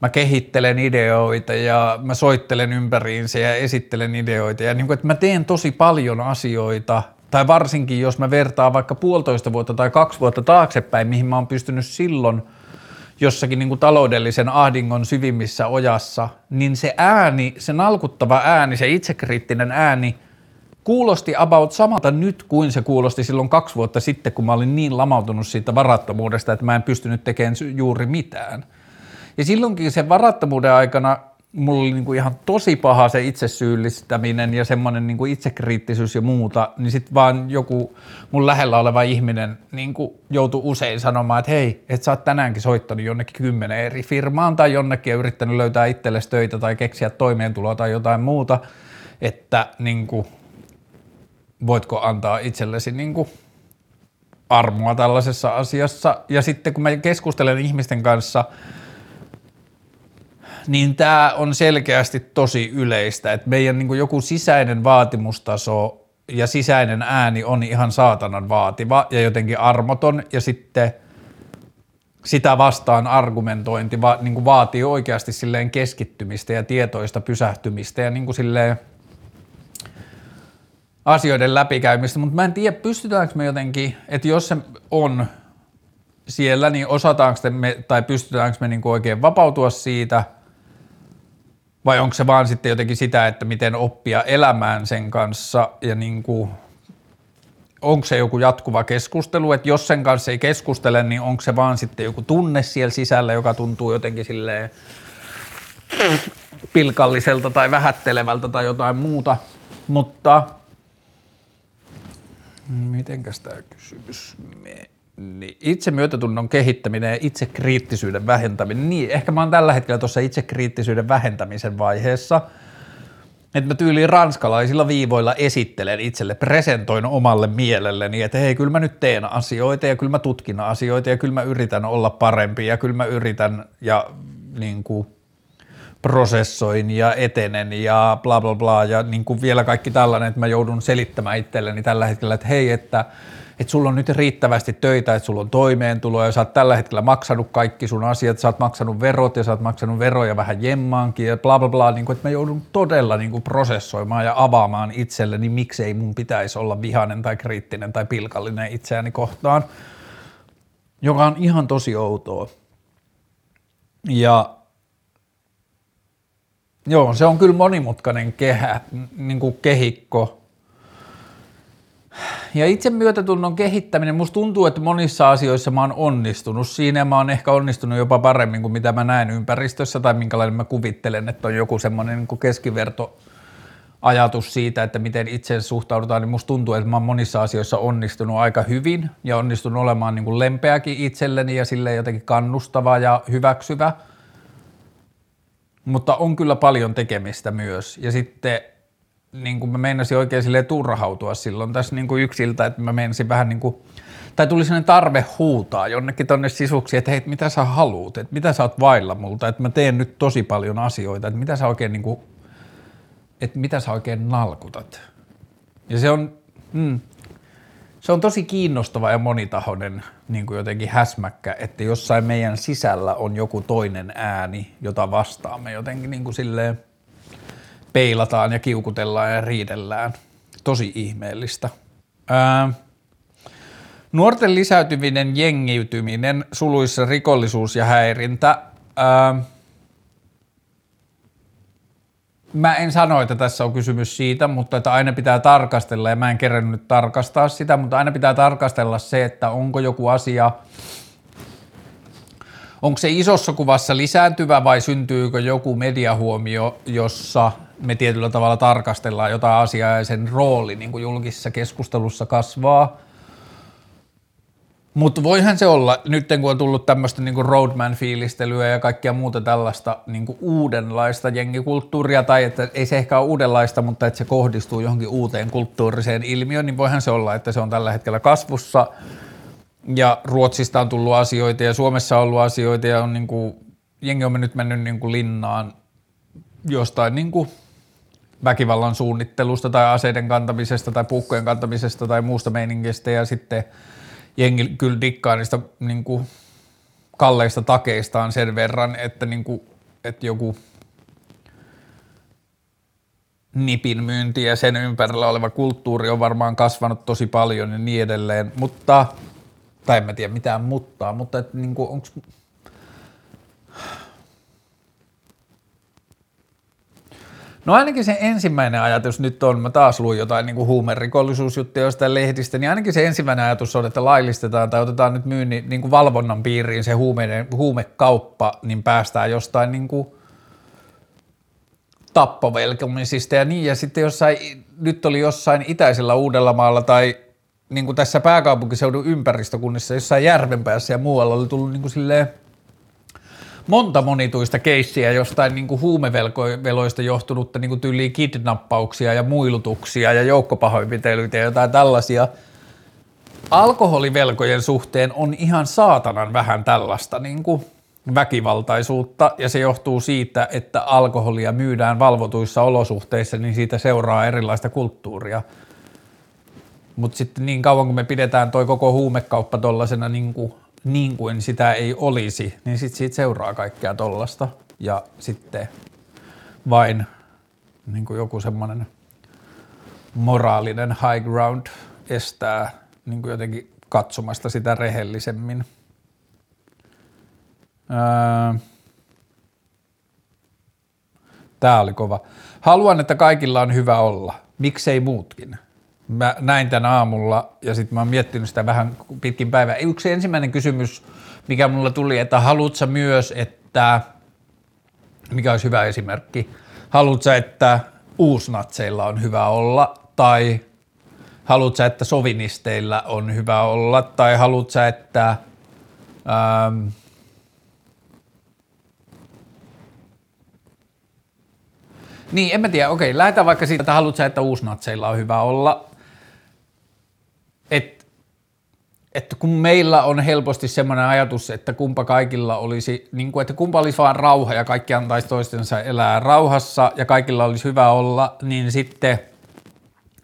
mä kehittelen ideoita ja mä soittelen ympäriinsä ja esittelen ideoita. Ja niin kuin, että mä teen tosi paljon asioita tai varsinkin jos mä vertaan vaikka puolitoista vuotta tai kaksi vuotta taaksepäin, mihin mä oon pystynyt silloin jossakin niin kuin taloudellisen ahdingon syvimmissä ojassa, niin se ääni, se nalkuttava ääni, se itsekriittinen ääni – kuulosti about samalta nyt kuin se kuulosti silloin kaksi vuotta sitten, kun mä olin niin lamautunut siitä varattomuudesta, että mä en pystynyt tekemään juuri mitään. Ja silloinkin sen varattomuuden aikana mulla oli kuin ihan tosi paha se itsesyyllistäminen ja semmoinen niin kuin itsekriittisyys ja muuta, niin sitten vaan joku mun lähellä oleva ihminen niin kuin joutui usein sanomaan, että hei, et sä oot tänäänkin soittanut jonnekin kymmenen eri firmaan tai jonnekin ja yrittänyt löytää itsellesi töitä tai keksiä toimeentuloa tai jotain muuta, että niin kuin, voitko antaa itsellesi niin kuin armoa tällaisessa asiassa. Ja sitten kun mä keskustelen ihmisten kanssa, niin tämä on selkeästi tosi yleistä, että meidän niin joku sisäinen vaatimustaso ja sisäinen ääni on ihan saatanan vaativa ja jotenkin armoton ja sitten sitä vastaan argumentointi va, niin vaatii oikeasti silleen keskittymistä ja tietoista pysähtymistä ja niin silleen – asioiden läpikäymistä, mutta mä en tiedä, pystytäänkö me jotenkin, että jos se on siellä, niin osataanko me, tai pystytäänkö me niinku oikein vapautua siitä, vai onko se vaan sitten jotenkin sitä, että miten oppia elämään sen kanssa ja niinku, onko se joku jatkuva keskustelu, että jos sen kanssa ei keskustele, niin onko se vaan sitten joku tunne siellä sisällä, joka tuntuu jotenkin silleen pilkalliselta tai vähättelevältä tai jotain muuta, mutta Mitenkäs tämä kysymys meni? Itse myötätunnon kehittäminen ja itse kriittisyyden vähentäminen. Niin, ehkä mä oon tällä hetkellä tuossa itse kriittisyyden vähentämisen vaiheessa. Että mä tyyliin ranskalaisilla viivoilla esittelen itselle, presentoin omalle mielelleni, että hei, kyllä mä nyt teen asioita ja kyllä mä tutkin asioita ja kyllä mä yritän olla parempi ja kyllä mä yritän ja niin kuin, prosessoin ja etenen ja bla bla bla ja niin kuin vielä kaikki tällainen, että mä joudun selittämään itselleni tällä hetkellä, että hei, että, että sulla on nyt riittävästi töitä, että sulla on toimeentulo ja sä oot tällä hetkellä maksanut kaikki sun asiat, sä oot maksanut verot ja sä oot maksanut veroja vähän jemmaankin ja bla bla bla, niin kuin, että mä joudun todella niin kuin prosessoimaan ja avaamaan itselleni, miksei mun pitäisi olla vihainen tai kriittinen tai pilkallinen itseäni kohtaan, joka on ihan tosi outoa. Ja Joo, se on kyllä monimutkainen kehä, niin kuin kehikko. Ja itse myötätunnon kehittäminen, musta tuntuu, että monissa asioissa mä oon onnistunut. Siinä ja mä oon ehkä onnistunut jopa paremmin kuin mitä mä näen ympäristössä tai minkälainen mä kuvittelen, että on joku semmoinen niin keskiverto ajatus siitä, että miten itse suhtaudutaan, niin musta tuntuu, että mä oon monissa asioissa onnistunut aika hyvin ja onnistunut olemaan niin kuin lempeäkin itselleni ja sille jotenkin kannustava ja hyväksyvä – mutta on kyllä paljon tekemistä myös. Ja sitten niin kuin mä meinasin oikein silleen turhautua silloin tässä niin kuin yksiltä, että mä meinasin vähän niin kuin, tai tuli sellainen tarve huutaa jonnekin tonne sisuksi, että hei, mitä sä haluut, että mitä sä oot vailla multa, että mä teen nyt tosi paljon asioita, että mitä sä oikein niin kuin, että mitä sä oikein nalkutat. Ja se on, mm, se on tosi kiinnostava ja monitahoinen niin kuin jotenkin häsmäkkä, että jossain meidän sisällä on joku toinen ääni, jota vastaamme jotenkin niin kuin silleen peilataan ja kiukutellaan ja riidellään. Tosi ihmeellistä. Ää, nuorten lisäytyminen, jengiytyminen, suluissa rikollisuus ja häirintä. Ää, mä en sano, että tässä on kysymys siitä, mutta että aina pitää tarkastella, ja mä en kerännyt nyt tarkastaa sitä, mutta aina pitää tarkastella se, että onko joku asia, onko se isossa kuvassa lisääntyvä vai syntyykö joku mediahuomio, jossa me tietyllä tavalla tarkastellaan jotain asiaa ja sen rooli niin kuin julkisessa keskustelussa kasvaa – mutta voihan se olla, nyt kun on tullut tämmöistä niinku roadman-fiilistelyä ja kaikkia muuta tällaista niinku uudenlaista jengikulttuuria, tai että ei se ehkä ole uudenlaista, mutta että se kohdistuu johonkin uuteen kulttuuriseen ilmiöön, niin voihan se olla, että se on tällä hetkellä kasvussa, ja Ruotsista on tullut asioita, ja Suomessa on ollut asioita, ja on niinku, jengi on nyt mennyt niinku linnaan jostain niinku väkivallan suunnittelusta tai aseiden kantamisesta tai puukkojen kantamisesta tai muusta meiningistä, ja sitten – jengi kyllä dikkaa niistä niin kuin kalleista takeistaan sen verran, että, niin kuin, että joku nipin myynti ja sen ympärillä oleva kulttuuri on varmaan kasvanut tosi paljon ja niin edelleen, mutta, tai en mä tiedä mitään muttaa, mutta että niin kuin, onks, No ainakin se ensimmäinen ajatus nyt on, mä taas luin jotain niin kuin huumerikollisuusjuttuja jostain lehdistä, niin ainakin se ensimmäinen ajatus on, että laillistetaan tai otetaan nyt myynnin niin kuin valvonnan piiriin se huumeiden, huumekauppa, niin päästään jostain niin kuin tappovelkomisista ja niin, ja sitten jossain, nyt oli jossain itäisellä Uudellamaalla tai niin kuin tässä pääkaupunkiseudun ympäristökunnissa, jossain Järvenpäässä ja muualla oli tullut niin kuin silleen – monta monituista keissiä jostain niin kuin huumeveloista johtunutta niin kuin tyyliin kidnappauksia ja muilutuksia ja joukkopahoinpitelyitä ja jotain tällaisia. Alkoholivelkojen suhteen on ihan saatanan vähän tällaista niin kuin väkivaltaisuutta ja se johtuu siitä, että alkoholia myydään valvotuissa olosuhteissa, niin siitä seuraa erilaista kulttuuria. Mutta sitten niin kauan kun me pidetään toi koko huumekauppa tuollaisena niin kuin niin kuin sitä ei olisi, niin sitten siitä seuraa kaikkea tollasta. Ja sitten vain niin kuin joku semmoinen moraalinen high ground estää niin kuin jotenkin katsomasta sitä rehellisemmin. Öö, Tämä oli kova. Haluan, että kaikilla on hyvä olla. Miksei muutkin? Mä näin tämän aamulla ja sitten mä oon miettinyt sitä vähän pitkin päivää. Yksi ensimmäinen kysymys, mikä mulla tuli, että haluatko myös, että, mikä olisi hyvä esimerkki, haluatko että uusnatseilla on hyvä olla tai haluatko että sovinisteilla on hyvä olla tai haluatko että ähm, Niin, en mä tiedä. Okei, lähdetään vaikka siitä, että haluatko että uusnatseilla on hyvä olla että että kun meillä on helposti semmoinen ajatus, että kumpa kaikilla olisi, niin kuin, että kumpa olisi vaan rauha ja kaikki antaisi toistensa elää rauhassa ja kaikilla olisi hyvä olla, niin sitten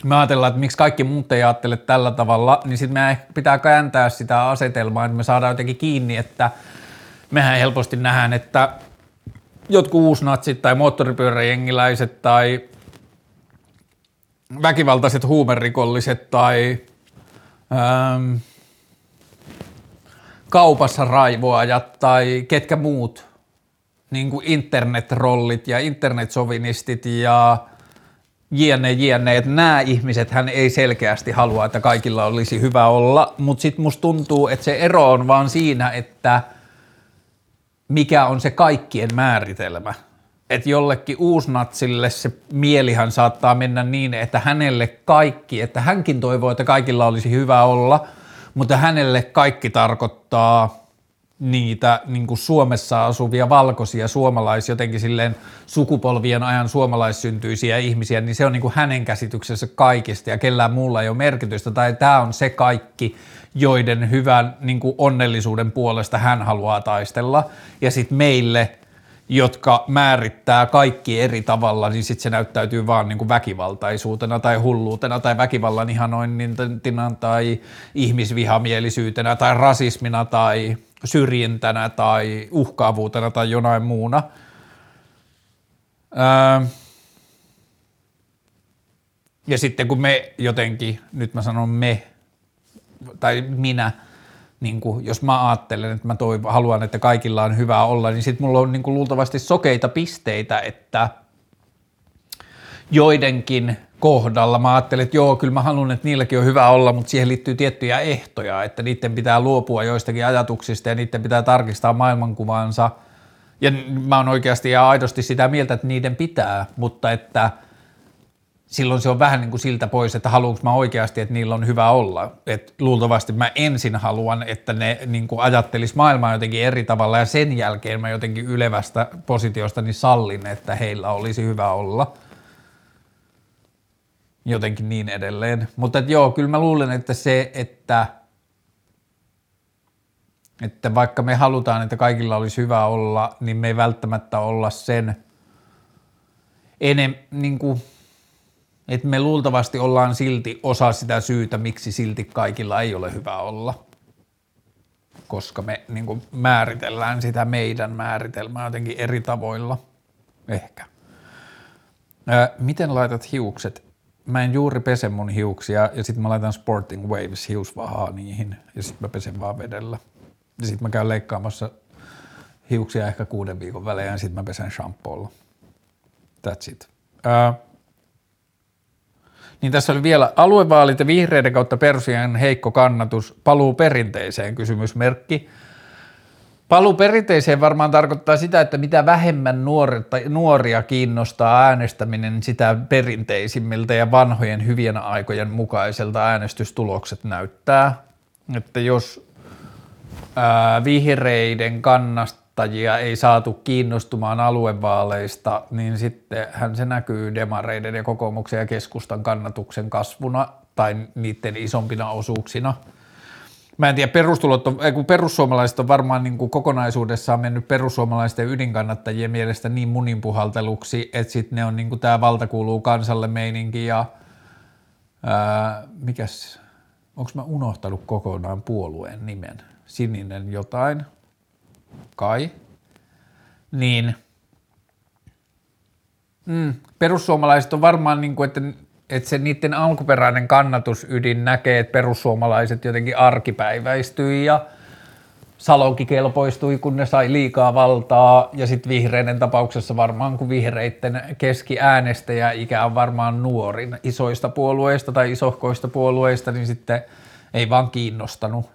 me ajatellaan, että miksi kaikki muut ei ajattele tällä tavalla, niin sitten me pitää kääntää sitä asetelmaa, että me saadaan jotenkin kiinni, että mehän helposti nähdään, että jotkut uusnatsit tai moottoripyöräjengiläiset tai väkivaltaiset huumerikolliset tai ähm, kaupassa raivoajat tai ketkä muut niin kuin internetrollit ja internetsovinistit ja jne, jne, että nämä ihmiset hän ei selkeästi halua, että kaikilla olisi hyvä olla, mutta sitten musta tuntuu, että se ero on vaan siinä, että mikä on se kaikkien määritelmä. Että jollekin uusnatsille se mielihan saattaa mennä niin, että hänelle kaikki, että hänkin toivoo, että kaikilla olisi hyvä olla, mutta hänelle kaikki tarkoittaa niitä niin kuin Suomessa asuvia valkoisia suomalais, jotenkin silleen sukupolvien ajan suomalaissyntyisiä ihmisiä, niin se on niin kuin hänen käsityksensä kaikista ja kellään muulla ei ole merkitystä, tai tämä on se kaikki, joiden hyvän niin kuin onnellisuuden puolesta hän haluaa taistella, ja sitten meille, jotka määrittää kaikki eri tavalla, niin sitten se näyttäytyy vaan niin kuin väkivaltaisuutena tai hulluutena tai väkivallan ihanointina tai ihmisvihamielisyytenä tai rasismina tai syrjintänä tai uhkaavuutena tai jonain muuna. Öö, ja sitten kun me jotenkin, nyt mä sanon me, tai minä, niin kuin, jos mä ajattelen, että mä toiv- haluan, että kaikilla on hyvä olla, niin sitten mulla on niin kuin luultavasti sokeita pisteitä, että joidenkin kohdalla mä ajattelen, että joo, kyllä mä haluan, että niilläkin on hyvä olla, mutta siihen liittyy tiettyjä ehtoja, että niiden pitää luopua joistakin ajatuksista ja niiden pitää tarkistaa maailmankuvansa. Ja mä oon oikeasti ja aidosti sitä mieltä, että niiden pitää, mutta että – silloin se on vähän niin kuin siltä pois, että haluanko mä oikeasti, että niillä on hyvä olla. Et luultavasti mä ensin haluan, että ne niin kuin ajattelis maailmaa jotenkin eri tavalla ja sen jälkeen mä jotenkin ylevästä positiosta niin sallin, että heillä olisi hyvä olla. Jotenkin niin edelleen. Mutta et joo, kyllä mä luulen, että se, että, että vaikka me halutaan, että kaikilla olisi hyvä olla, niin me ei välttämättä olla sen enem, niin kuin, että me luultavasti ollaan silti osa sitä syytä, miksi silti kaikilla ei ole hyvä olla. Koska me niin kuin määritellään sitä meidän määritelmää jotenkin eri tavoilla. Ehkä. Ää, miten laitat hiukset? Mä en juuri pese mun hiuksia ja sitten mä laitan Sporting Waves hiusvahaa niihin ja sitten mä pesen vaan vedellä. Ja sitten mä käyn leikkaamassa hiuksia ehkä kuuden viikon välein ja sitten mä pesen shampoolla. That's it. Ää, niin tässä oli vielä aluevaalit ja vihreiden kautta Persian heikko kannatus, paluu perinteiseen kysymysmerkki. Paluu perinteiseen varmaan tarkoittaa sitä, että mitä vähemmän nuoria kiinnostaa äänestäminen, sitä perinteisimmiltä ja vanhojen hyvien aikojen mukaiselta äänestystulokset näyttää. Että jos ää, vihreiden kannasta kannattajia ei saatu kiinnostumaan aluevaaleista, niin sittenhän se näkyy demareiden ja kokoomuksen ja keskustan kannatuksen kasvuna tai niiden isompina osuuksina. Mä en tiedä, perustulot on, kun perussuomalaiset on varmaan niin kuin kokonaisuudessaan mennyt perussuomalaisten ydinkannattajien mielestä niin muninpuhalteluksi, että sitten ne on niin kuin tämä valta kuuluu kansalle meininki ja ää, mikäs, onko mä unohtanut kokonaan puolueen nimen? Sininen jotain, kai, niin mm, perussuomalaiset on varmaan niin kuin, että, että se niiden alkuperäinen kannatusydin näkee, että perussuomalaiset jotenkin arkipäiväistyi ja Salonki kelpoistui, kun ne sai liikaa valtaa, ja sitten vihreiden tapauksessa varmaan, kun vihreiden keskiäänestäjä ikä on varmaan nuorin isoista puolueista tai isohkoista puolueista, niin sitten ei vaan kiinnostanut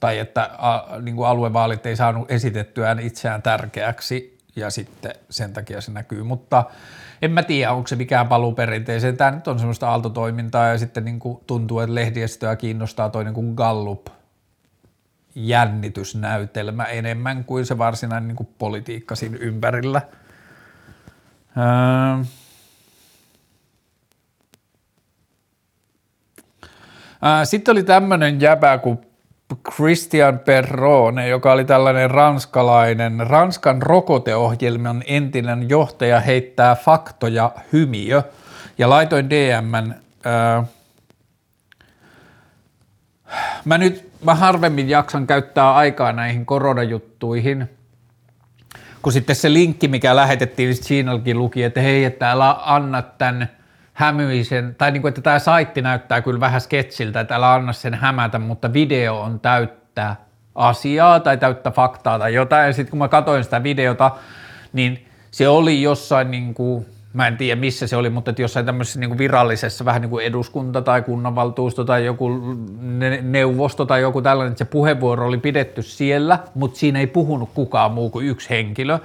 tai että a, niin kuin aluevaalit ei saanut esitettyään itseään tärkeäksi ja sitten sen takia se näkyy, mutta en mä tiedä, onko se mikään paluu perinteeseen. Tämä nyt on semmoista aaltotoimintaa ja sitten niin kuin tuntuu, että lehdiestöä kiinnostaa toinen kuin Gallup jännitysnäytelmä enemmän kuin se varsinainen niin kuin politiikka siinä ympärillä. Öö. Sitten oli tämmöinen jäbä kuin Christian Perrone, joka oli tällainen ranskalainen, Ranskan rokoteohjelman entinen johtaja, heittää faktoja hymiö. Ja laitoin DMn, ää, mä nyt, mä harvemmin jaksan käyttää aikaa näihin koronajuttuihin, kun sitten se linkki, mikä lähetettiin, niin Channelkin luki, että hei, että älä anna tämän hämyisen, tai niin kuin, että tämä saitti näyttää kyllä vähän sketsiltä, että älä anna sen hämätä, mutta video on täyttä asiaa tai täyttä faktaa tai jotain. Ja sitten kun mä katsoin sitä videota, niin se oli jossain niin kuin, mä en tiedä missä se oli, mutta että jossain tämmöisessä niin kuin virallisessa vähän niin kuin eduskunta tai kunnanvaltuusto tai joku neuvosto tai joku tällainen, että se puheenvuoro oli pidetty siellä, mutta siinä ei puhunut kukaan muu kuin yksi henkilö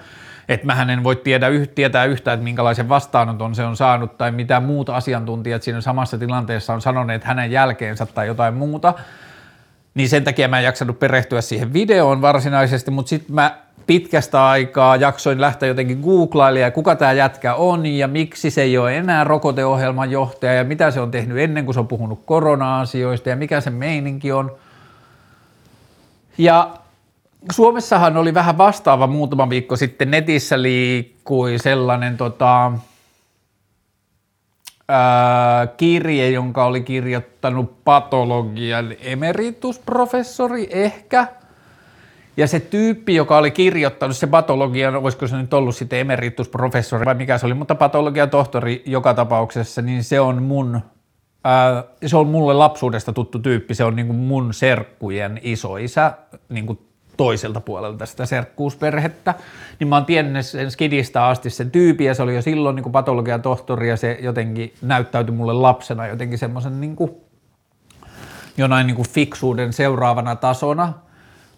että mä en voi tiedä, tietää yhtään, että minkälaisen vastaanoton se on saanut tai mitä muut, asiantuntijat siinä samassa tilanteessa on sanoneet hänen jälkeensä tai jotain muuta, niin sen takia mä en jaksanut perehtyä siihen videoon varsinaisesti, mutta sitten mä pitkästä aikaa jaksoin lähteä jotenkin googlailemaan, kuka tämä jätkä on ja miksi se ei ole enää rokoteohjelman johtaja ja mitä se on tehnyt ennen kuin se on puhunut korona-asioista ja mikä se meininki on. Ja Suomessahan oli vähän vastaava muutama viikko sitten, netissä liikkui sellainen tota, ää, kirje, jonka oli kirjoittanut patologian emeritusprofessori ehkä – ja se tyyppi, joka oli kirjoittanut se patologian, olisiko se nyt ollut sitten emeritusprofessori vai mikä se oli, mutta patologian tohtori joka tapauksessa, niin se on mun, ää, se on mulle lapsuudesta tuttu tyyppi, se on niin kuin mun serkkujen isoisä niin kuin toiselta puolelta sitä serkkuusperhettä, niin mä oon tiennyt sen skidistä asti sen tyypin ja se oli jo silloin niin patologian tohtori ja se jotenkin näyttäytyi mulle lapsena jotenkin semmoisen niin jonain niin kuin fiksuuden seuraavana tasona,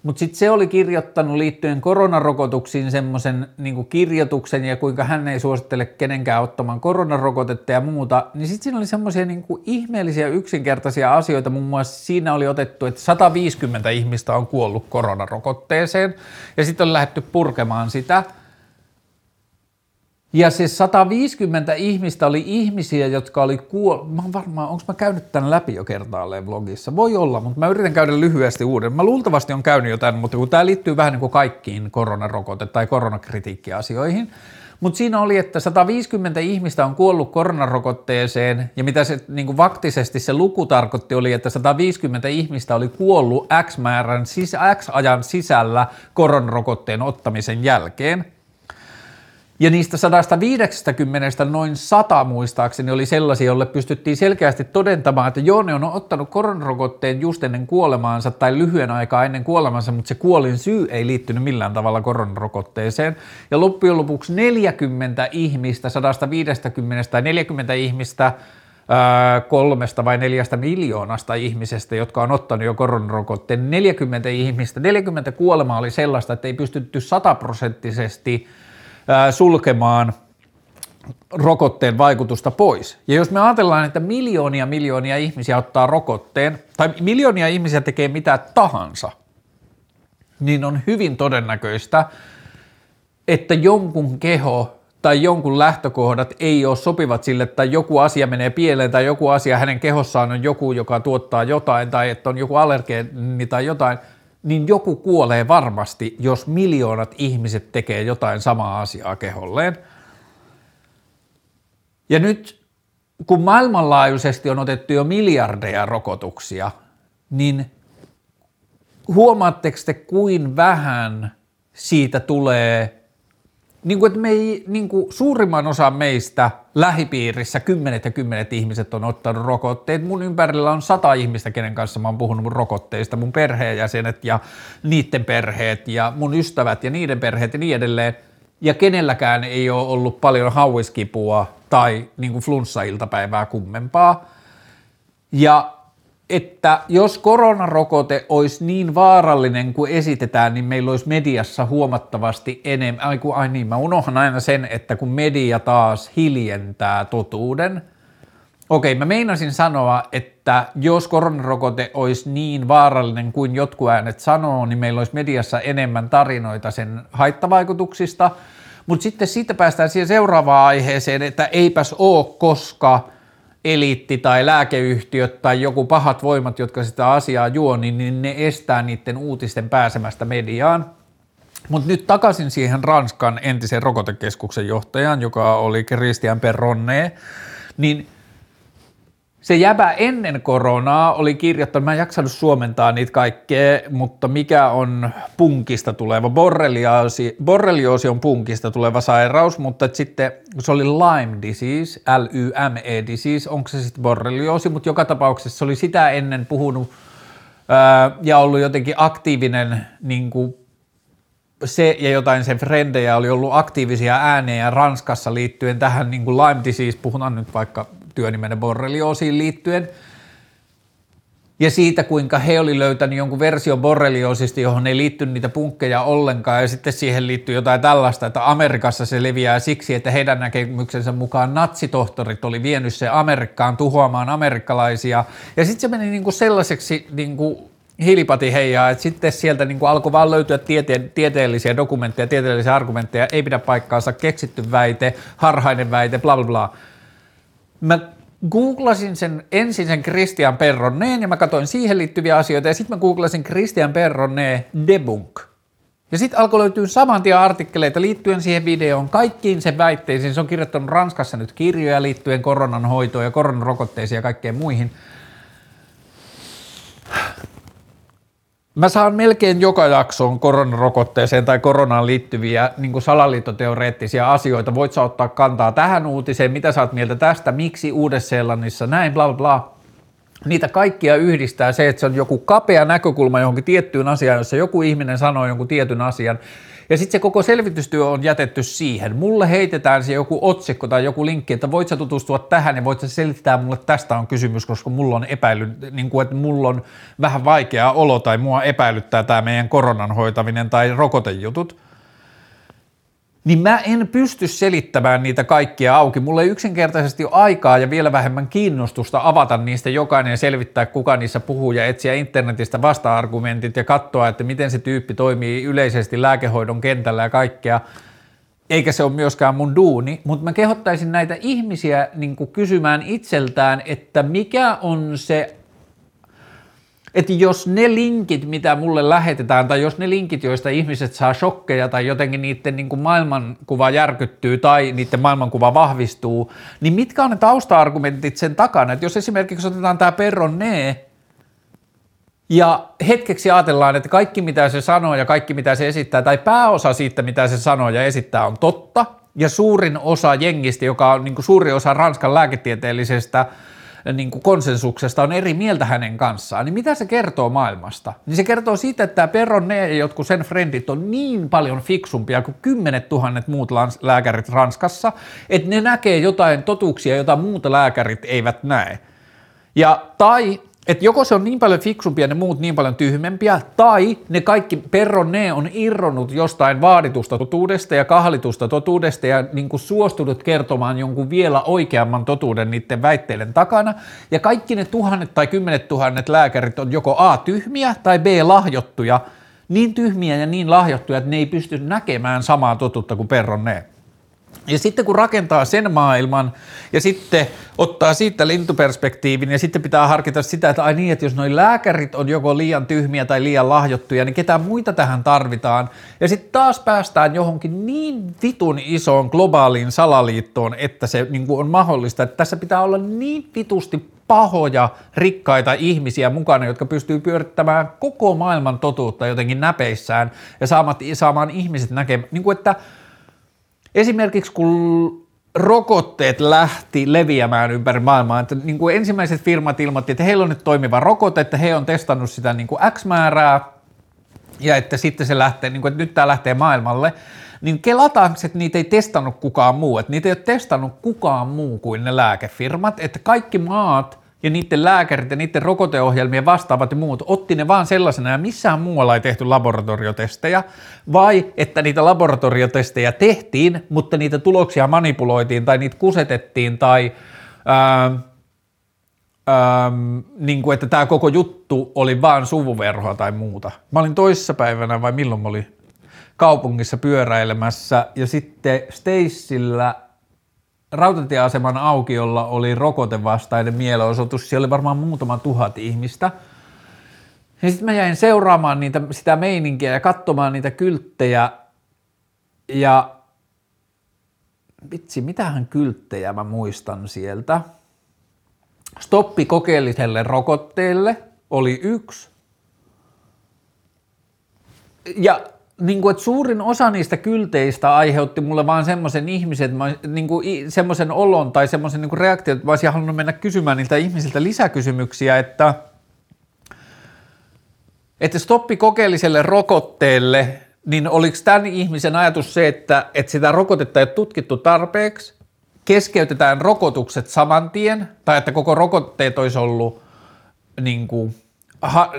mutta sitten se oli kirjoittanut liittyen koronarokotuksiin semmoisen niin kirjoituksen ja kuinka hän ei suosittele kenenkään ottamaan koronarokotetta ja muuta, niin sitten siinä oli semmoisia niin ihmeellisiä yksinkertaisia asioita. Muun muassa siinä oli otettu, että 150 ihmistä on kuollut koronarokotteeseen ja sitten on lähdetty purkemaan sitä – ja se 150 ihmistä oli ihmisiä, jotka oli kuollut. Mä varmaan, onko mä käynyt tämän läpi jo kertaalleen vlogissa? Voi olla, mutta mä yritän käydä lyhyesti uuden. Mä luultavasti on käynyt jotain, mutta kun tämä liittyy vähän niin kuin kaikkiin koronarokote- tai koronakritiikkiasioihin. Mutta siinä oli, että 150 ihmistä on kuollut koronarokotteeseen, ja mitä se niin kuin vaktisesti se luku tarkoitti oli, että 150 ihmistä oli kuollut X määrän, X ajan sisällä koronarokotteen ottamisen jälkeen. Ja niistä 150 noin 100 muistaakseni oli sellaisia, joille pystyttiin selkeästi todentamaan, että joo, ne on ottanut koronarokotteen just ennen kuolemaansa tai lyhyen aikaa ennen kuolemansa, mutta se kuolin syy ei liittynyt millään tavalla koronarokotteeseen. Ja loppujen lopuksi 40 ihmistä, 150 tai 40 ihmistä kolmesta vai neljästä miljoonasta ihmisestä, jotka on ottanut jo koronarokotteen. 40 ihmistä, 40 kuolemaa oli sellaista, että ei pystytty sataprosenttisesti sulkemaan rokotteen vaikutusta pois. Ja jos me ajatellaan, että miljoonia miljoonia ihmisiä ottaa rokotteen, tai miljoonia ihmisiä tekee mitä tahansa, niin on hyvin todennäköistä, että jonkun keho tai jonkun lähtökohdat ei ole sopivat sille, tai joku asia menee pieleen, tai joku asia hänen kehossaan on joku, joka tuottaa jotain, tai että on joku allergeeni tai jotain – niin joku kuolee varmasti, jos miljoonat ihmiset tekee jotain samaa asiaa keholleen. Ja nyt kun maailmanlaajuisesti on otettu jo miljardeja rokotuksia, niin huomaatteko te, kuin vähän siitä tulee niin kuin, että me ei, niin kuin suurimman osa meistä lähipiirissä kymmenet ja kymmenet ihmiset on ottanut rokotteet. Mun ympärillä on sata ihmistä, kenen kanssa mä oon puhunut mun rokotteista, mun perheenjäsenet ja niiden perheet ja mun ystävät ja niiden perheet ja niin edelleen. Ja kenelläkään ei ole ollut paljon hauiskipua tai niin kuin flunssa-iltapäivää kummempaa. Ja että jos koronarokote olisi niin vaarallinen kuin esitetään, niin meillä olisi mediassa huomattavasti enemmän. Ai, ai niin, mä unohan aina sen, että kun media taas hiljentää totuuden. Okei, mä meinasin sanoa, että jos koronarokote olisi niin vaarallinen kuin jotkut äänet sanoo, niin meillä olisi mediassa enemmän tarinoita sen haittavaikutuksista. Mutta sitten siitä päästään siihen seuraavaan aiheeseen, että eipäs oo, koska – eliitti tai lääkeyhtiöt tai joku pahat voimat, jotka sitä asiaa juo, niin, niin ne estää niiden uutisten pääsemästä mediaan. Mutta nyt takaisin siihen Ranskan entisen rokotekeskuksen johtajan, joka oli Christian Perronne, niin se jäbä ennen koronaa oli kirjoittanut, mä en jaksanut suomentaa niitä kaikkea, mutta mikä on punkista tuleva, borrelioosi, borrelioosi on punkista tuleva sairaus, mutta sitten se oli Lyme disease, L-Y-M-E disease, onko se sitten borrelioosi, mutta joka tapauksessa se oli sitä ennen puhunut ää, ja ollut jotenkin aktiivinen niin kuin se ja jotain sen frendejä oli ollut aktiivisia äänejä Ranskassa liittyen tähän niin kuin Lyme disease, puhutaan nyt vaikka työnimenen borrelioosiin liittyen. Ja siitä, kuinka he oli löytänyt jonkun version borrelioosista, johon ei liittynyt niitä punkkeja ollenkaan, ja sitten siihen liittyy jotain tällaista, että Amerikassa se leviää siksi, että heidän näkemyksensä mukaan natsitohtorit oli vienyt se Amerikkaan tuhoamaan amerikkalaisia, ja sitten se meni niinku sellaiseksi niinku hiilipati heijaa, että sitten sieltä niin kuin alkoi vaan löytyä tiete- tieteellisiä dokumentteja, tieteellisiä argumentteja, ei pidä paikkaansa, keksitty väite, harhainen väite, bla bla bla. Mä googlasin sen ensin sen Christian Perronneen ja mä katsoin siihen liittyviä asioita ja sitten mä googlasin Christian Perronne debunk. Ja sitten alkoi löytyä saman tien artikkeleita liittyen siihen videoon, kaikkiin sen väitteisiin. Se on kirjoittanut Ranskassa nyt kirjoja liittyen koronan hoitoon ja koronarokotteisiin ja kaikkeen muihin. Mä saan melkein joka jaksoon koronarokotteeseen tai koronaan liittyviä niin salaliittoteoreettisia asioita. Voit sä ottaa kantaa tähän uutiseen, mitä sä oot mieltä tästä, miksi Uudessa-Seelannissa, näin, bla bla bla. Niitä kaikkia yhdistää se, että se on joku kapea näkökulma johonkin tiettyyn asiaan, jossa joku ihminen sanoo jonkun tietyn asian, ja sitten se koko selvitystyö on jätetty siihen. Mulle heitetään se joku otsikko tai joku linkki, että voit sä tutustua tähän ja voit sä selittää mulle, että tästä on kysymys, koska mulla on epäily, niin kuin, että mulla on vähän vaikea olo tai mua epäilyttää tämä meidän koronan hoitaminen tai rokotejutut niin mä en pysty selittämään niitä kaikkia auki. Mulla ei yksinkertaisesti ole aikaa ja vielä vähemmän kiinnostusta avata niistä jokainen ja selvittää, kuka niissä puhuu ja etsiä internetistä vasta-argumentit ja katsoa, että miten se tyyppi toimii yleisesti lääkehoidon kentällä ja kaikkea. Eikä se ole myöskään mun duuni, mutta mä kehottaisin näitä ihmisiä niin kysymään itseltään, että mikä on se että jos ne linkit, mitä mulle lähetetään, tai jos ne linkit, joista ihmiset saa shokkeja tai jotenkin niiden niin kuin maailmankuva järkyttyy tai niiden maailmankuva vahvistuu, niin mitkä on ne tausta-argumentit sen takana? Että jos esimerkiksi otetaan tämä Perronne, ja hetkeksi ajatellaan, että kaikki mitä se sanoo ja kaikki mitä se esittää, tai pääosa siitä mitä se sanoo ja esittää on totta, ja suurin osa jengistä, joka on niin kuin suuri osa Ranskan lääketieteellisestä niin kuin konsensuksesta on eri mieltä hänen kanssaan, niin mitä se kertoo maailmasta? Niin se kertoo siitä, että tämä Perronne ja jotkut sen frendit on niin paljon fiksumpia kuin kymmenet tuhannet muut lääkärit Ranskassa, että ne näkee jotain totuuksia, jota muut lääkärit eivät näe. Ja tai että joko se on niin paljon fiksumpi ja ne muut niin paljon tyhmempiä, tai ne kaikki perronne on irronnut jostain vaaditusta totuudesta ja kahlitusta totuudesta ja niin kuin suostunut kertomaan jonkun vielä oikeamman totuuden niiden väitteiden takana, ja kaikki ne tuhannet tai kymmenet tuhannet lääkärit on joko A tyhmiä tai B lahjottuja, niin tyhmiä ja niin lahjottuja, että ne ei pysty näkemään samaa totuutta kuin perronne. Ja sitten kun rakentaa sen maailman ja sitten ottaa siitä lintuperspektiivin ja sitten pitää harkita sitä, että ai niin, että jos noin lääkärit on joko liian tyhmiä tai liian lahjottuja, niin ketään muita tähän tarvitaan. Ja sitten taas päästään johonkin niin vitun isoon globaaliin salaliittoon, että se niin on mahdollista, että tässä pitää olla niin vitusti pahoja, rikkaita ihmisiä mukana, jotka pystyy pyörittämään koko maailman totuutta jotenkin näpeissään ja saamaan ihmiset näkemään, niin kuin että – esimerkiksi kun rokotteet lähti leviämään ympäri maailmaa, että niin kuin ensimmäiset firmat ilmoitti, että heillä on nyt toimiva rokote, että he on testannut sitä niin kuin X määrää, ja että sitten se lähtee, niin kuin, että nyt tämä lähtee maailmalle, niin kelataanko, että niitä ei testannut kukaan muu, että niitä ei ole testannut kukaan muu kuin ne lääkefirmat, että kaikki maat ja niiden lääkärit ja niiden rokoteohjelmien vastaavat ja muut otti ne vaan sellaisena ja missään muualla ei tehty laboratoriotestejä, vai että niitä laboratoriotestejä tehtiin, mutta niitä tuloksia manipuloitiin tai niitä kusetettiin tai ää, ää, niin kuin, että tämä koko juttu oli vaan suvuverhoa tai muuta. Mä olin toissapäivänä vai milloin mä olin kaupungissa pyöräilemässä ja sitten Stacella rautatieaseman aukiolla oli rokotevastainen mielenosoitus, siellä oli varmaan muutama tuhat ihmistä. Ja sitten mä jäin seuraamaan niitä, sitä meininkiä ja katsomaan niitä kylttejä ja vitsi, mitähän kylttejä mä muistan sieltä. Stoppi kokeelliselle rokotteelle oli yksi. Ja niin kuin, että suurin osa niistä kylteistä aiheutti mulle vaan semmoisen ihmisen, niin kuin, semmoisen olon tai semmoisen niin reaktion, että mä olisin halunnut mennä kysymään niiltä ihmisiltä lisäkysymyksiä, että, että stoppi kokeelliselle rokotteelle, niin oliko tämän ihmisen ajatus se, että, että sitä rokotetta ei ole tutkittu tarpeeksi, keskeytetään rokotukset saman tien, tai että koko rokotteet olisi ollut niin kuin, ha,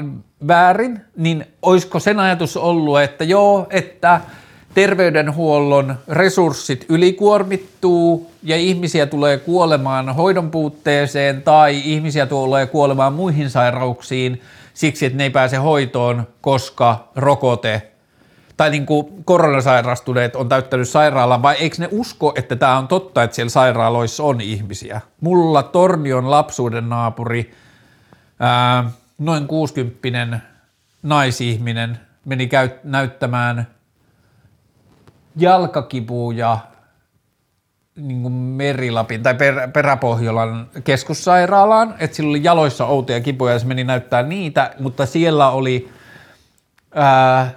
väärin, niin olisiko sen ajatus ollut, että joo, että terveydenhuollon resurssit ylikuormittuu ja ihmisiä tulee kuolemaan hoidon puutteeseen tai ihmisiä tulee kuolemaan muihin sairauksiin siksi, että ne ei pääse hoitoon, koska rokote tai niin kuin koronasairastuneet on täyttänyt sairaalan, vai eikö ne usko, että tämä on totta, että siellä sairaaloissa on ihmisiä? Mulla Tornion lapsuuden naapuri, ää, noin 60 naisihminen, meni käy, näyttämään jalkakipuja niin kuin Merilapin tai per, Peräpohjolan keskussairaalaan, että sillä oli jaloissa outoja kipuja ja se meni näyttää niitä, mutta siellä oli